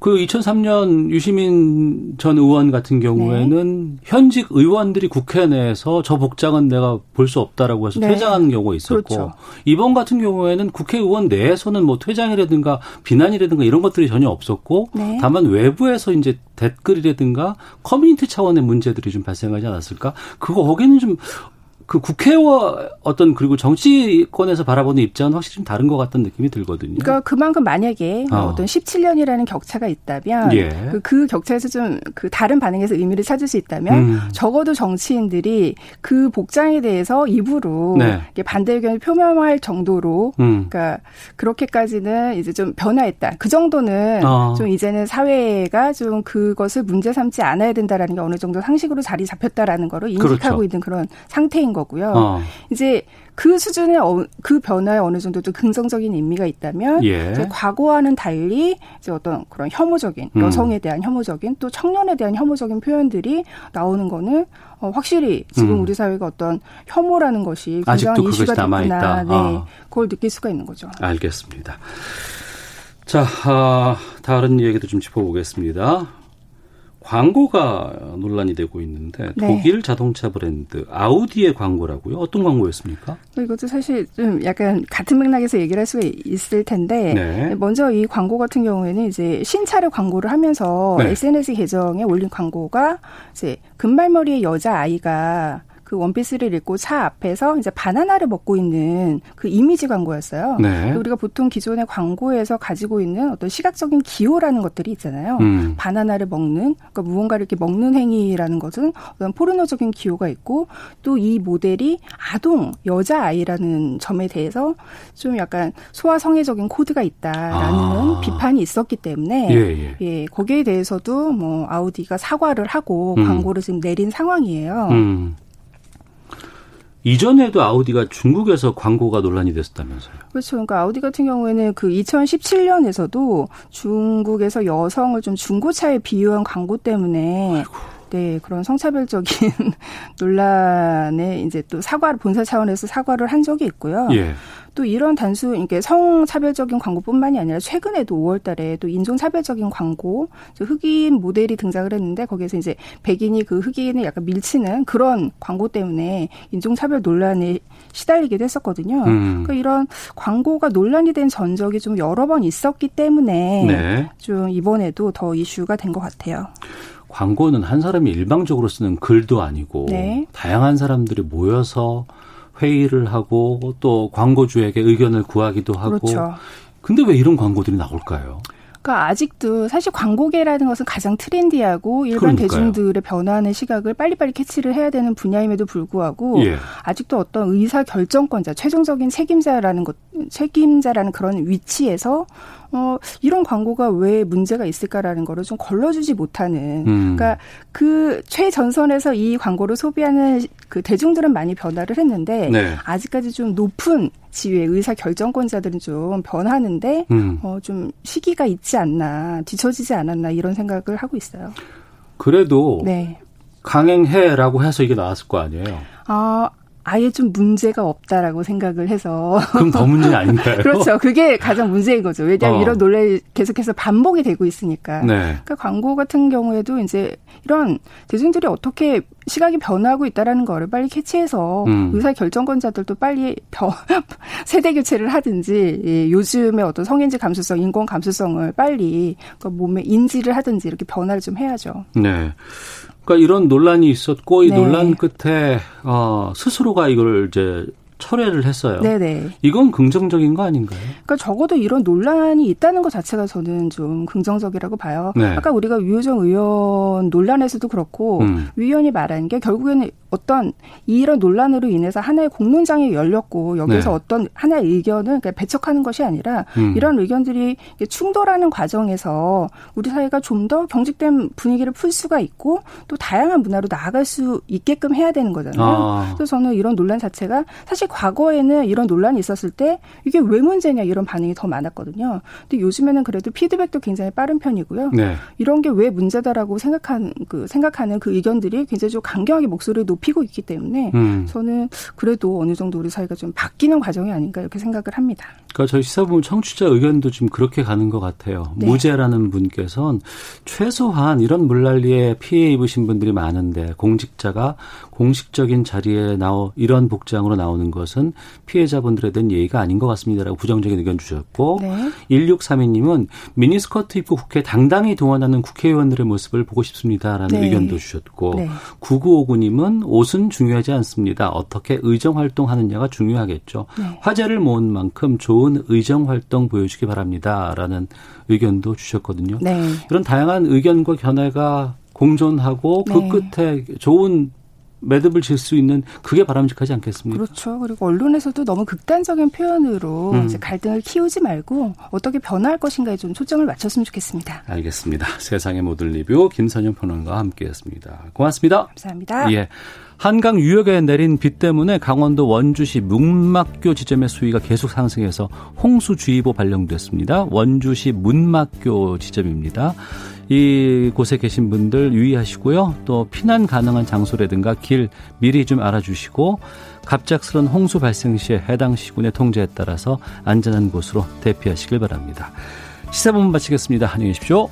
그 2003년 유시민 전 의원 같은 경우에는 네. 현직 의원들이 국회 내에서 저 복장은 내가 볼 수 없다라고 해서 네. 퇴장하는 경우가 있었고 그렇죠. 이번 같은 경우에는 국회의원 내에서는 뭐 퇴장이라든가 비난이라든가 이런 것들이 전혀 없었고 네. 다만 외부에서 이제 댓글이라든가 커뮤니티 차원의 문제들이 좀 발생하지 않았을까? 그거 거기는 좀 그 국회와 어떤 그리고 정치권에서 바라보는 입장은 확실히 좀 다른 것 같다는 느낌이 들거든요. 그러니까 그만큼 만약에 어. 떤 17년이라는 격차가 있다면 예. 그, 그, 격차에서 좀 그 다른 반응에서 의미를 찾을 수 있다면 음. 적어도 정치인들이 그 복장에 대해서 입으로 네. 반대 의견을 표명할 정도로 음. 그러니까 그렇게까지는 이제 좀 변화했다. 그 정도는 어. 좀 이제는 사회가 좀 그것을 문제 삼지 않아야 된다라는 게 어느 정도 상식으로 자리 잡혔다라는 거를 인식하고 그렇죠. 있는 그런 상태인 거. 거고요. 어. 이제 그 수준의 어, 그 변화에 어느 정도 또 긍정적인 의미가 있다면 예. 과거와는 달리 이제 어떤 그런 혐오적인 음. 여성에 대한 혐오적인 또 청년에 대한 혐오적인 표현들이 나오는 거는 어, 확실히 지금 음. 우리 사회가 어떤 혐오라는 것이 굉장히 이슈가 됐구나. 네, 어. 그걸 느낄 수가 있는 거죠. 알겠습니다. 자, 아, 다른 얘기도 좀 짚어보겠습니다. 광고가 논란이 되고 있는데 네. 독일 자동차 브랜드 아우디의 광고라고요? 어떤 광고였습니까? 이것도 사실 좀 약간 같은 맥락에서 얘기를 할 수가 있을 텐데 네. 먼저 이 광고 같은 경우에는 이제 신차를 광고를 하면서 네. SNS 계정에 올린 광고가 이제 금발머리의 여자 아이가 그 원피스를 입고 차 앞에서 이제 바나나를 먹고 있는 그 이미지 광고였어요. 네. 우리가 보통 기존의 광고에서 가지고 있는 어떤 시각적인 기호라는 것들이 있잖아요. 음. 바나나를 먹는, 그러니까 무언가를 이렇게 먹는 행위라는 것은 어떤 포르노적인 기호가 있고 또 이 모델이 아동 여자 아이라는 점에 대해서 좀 약간 소아성애적인 코드가 있다라는 아. 비판이 있었기 때문에 예, 예. 예, 거기에 대해서도 뭐 아우디가 사과를 하고 음. 광고를 지금 내린 상황이에요. 음. 이전에도 아우디가 중국에서 광고가 논란이 됐었다면서요. 그렇죠. 그러니까 아우디 같은 경우에는 그 2017년에서도 중국에서 여성을 좀 중고차에 비유한 광고 때문에 아이고. 네, 그런 성차별적인 논란에 이제 또 사과를 본사 차원에서 사과를 한 적이 있고요. 예. 또 이런 단순 이게 성차별적인 광고뿐만이 아니라 최근에도 5월달에 또 인종차별적인 광고 흑인 모델이 등장을 했는데 거기에서 이제 백인이 그 흑인을 약간 밀치는 그런 광고 때문에 인종차별 논란에 시달리기도 했었거든요. 음. 그러니까 이런 광고가 논란이 된 전적이 좀 여러 번 있었기 때문에 네. 좀 이번에도 더 이슈가 된 것 같아요. 광고는 한 사람이 일방적으로 쓰는 글도 아니고 네. 다양한 사람들이 모여서 회의를 하고 또 광고주에게 의견을 구하기도 하고. 그렇죠. 근데 왜 이런 광고들이 나올까요? 그러니까 아직도 사실 광고계라는 것은 가장 트렌디하고 일반 그러니까요. 대중들의 변화하는 시각을 빨리빨리 캐치를 해야 되는 분야임에도 불구하고 예. 아직도 어떤 의사 결정권자, 최종적인 책임자라는 것, 책임자라는 그런 위치에서 어, 이런 광고가 왜 문제가 있을까라는 거를 좀 걸러주지 못하는. 음. 그러니까 그 최전선에서 이 광고를 소비하는 그 대중들은 많이 변화를 했는데 네. 아직까지 좀 높은 지위의 의사 결정권자들은 좀 변하는데 음. 어, 좀 시기가 있지 않나 뒤처지지 않았나 이런 생각을 하고 있어요. 그래도 네. 강행해라고 해서 이게 나왔을 거 아니에요. 아 아예 좀 문제가 없다라고 생각을 해서. 그럼 더 문제 아닌가요? 그렇죠. 그게 가장 문제인 거죠. 왜냐하면 어. 이런 논란이 계속해서 반복이 되고 있으니까. 네. 그러니까 광고 같은 경우에도 이제 이런 대중들이 어떻게 시각이 변화하고 있다라는 거를 빨리 캐치해서 음. 의사 결정권자들도 빨리 변, 세대 교체를 하든지 예, 요즘의 어떤 성인지 감수성, 인권 감수성을 빨리 그 몸에 인지를 하든지 이렇게 변화를 좀 해야죠. 네. 그러니까 이런 논란이 있었고 이 네. 논란 끝에 어, 스스로가 이걸 이제 철회를 했어요. 네네. 이건 긍정적인 거 아닌가요? 그러니까 적어도 이런 논란이 있다는 것 자체가 저는 좀 긍정적이라고 봐요. 네. 아까 우리가 유효정 의원 논란에서도 그렇고 음. 위원이 말한 게 결국에는 어떤 이런 논란으로 인해서 하나의 공론장이 열렸고 여기서 네. 어떤 하나의 의견을 배척하는 것이 아니라 음. 이런 의견들이 충돌하는 과정에서 우리 사회가 좀 더 경직된 분위기를 풀 수가 있고 또 다양한 문화로 나아갈 수 있게끔 해야 되는 거잖아요. 아. 그래서 저는 이런 논란 자체가 사실 과거에는 이런 논란이 있었을 때 이게 왜 문제냐 이런 반응이 더 많았거든요. 근데 요즘에는 그래도 피드백도 굉장히 빠른 편이고요. 네. 이런 게 왜 문제다라고 생각한 그 생각하는 그 의견들이 굉장히 좀 강경하게 목소리를 높이고 있기 때문에 음. 저는 그래도 어느 정도 우리 사회가 좀 바뀌는 과정이 아닌가 이렇게 생각을 합니다. 그러니까 저희 시사부문 청취자 의견도 지금 그렇게 가는 것 같아요. 네. 무죄라는 분께서는 최소한 이런 물난리에 피해 입으신 분들이 많은데 공직자가 공식적인 자리에 나오 이런 복장으로 나오는 것은 피해자분들에 대한 예의가 아닌 것 같습니다라고 부정적인 의견 주셨고 네. 1632님은 미니스커트 입고 국회 당당히 동원하는 국회의원들의 모습을 보고 싶습니다라는 네. 의견도 주셨고 네. 9959님은 옷은 중요하지 않습니다. 어떻게 의정 활동하느냐가 중요하겠죠. 네. 화제를 모은 만큼 좋은 의정 활동 보여주기 바랍니다라는 의견도 주셨거든요. 네. 이런 다양한 의견과 견해가 공존하고 그 네. 끝에 좋은 매듭을 질 수 있는 그게 바람직하지 않겠습니까? 그렇죠. 그리고 언론에서도 너무 극단적인 표현으로 음. 이제 갈등을 키우지 말고 어떻게 변화할 것인가에 좀 초점을 맞췄으면 좋겠습니다. 알겠습니다. 세상의 모든 리뷰 김선영 평론가와 함께했습니다. 고맙습니다. 감사합니다. 예. 한강 유역에 내린 비 때문에 강원도 원주시 문막교 지점의 수위가 계속 상승해서 홍수주의보 발령됐습니다. 원주시 문막교 지점입니다. 이 곳에 계신 분들 유의하시고요. 또 피난 가능한 장소라든가 길 미리 좀 알아주시고 갑작스런 홍수 발생 시에 해당 시군의 통제에 따라서 안전한 곳으로 대피하시길 바랍니다. 시사본문 마치겠습니다. 안녕히 계십시오.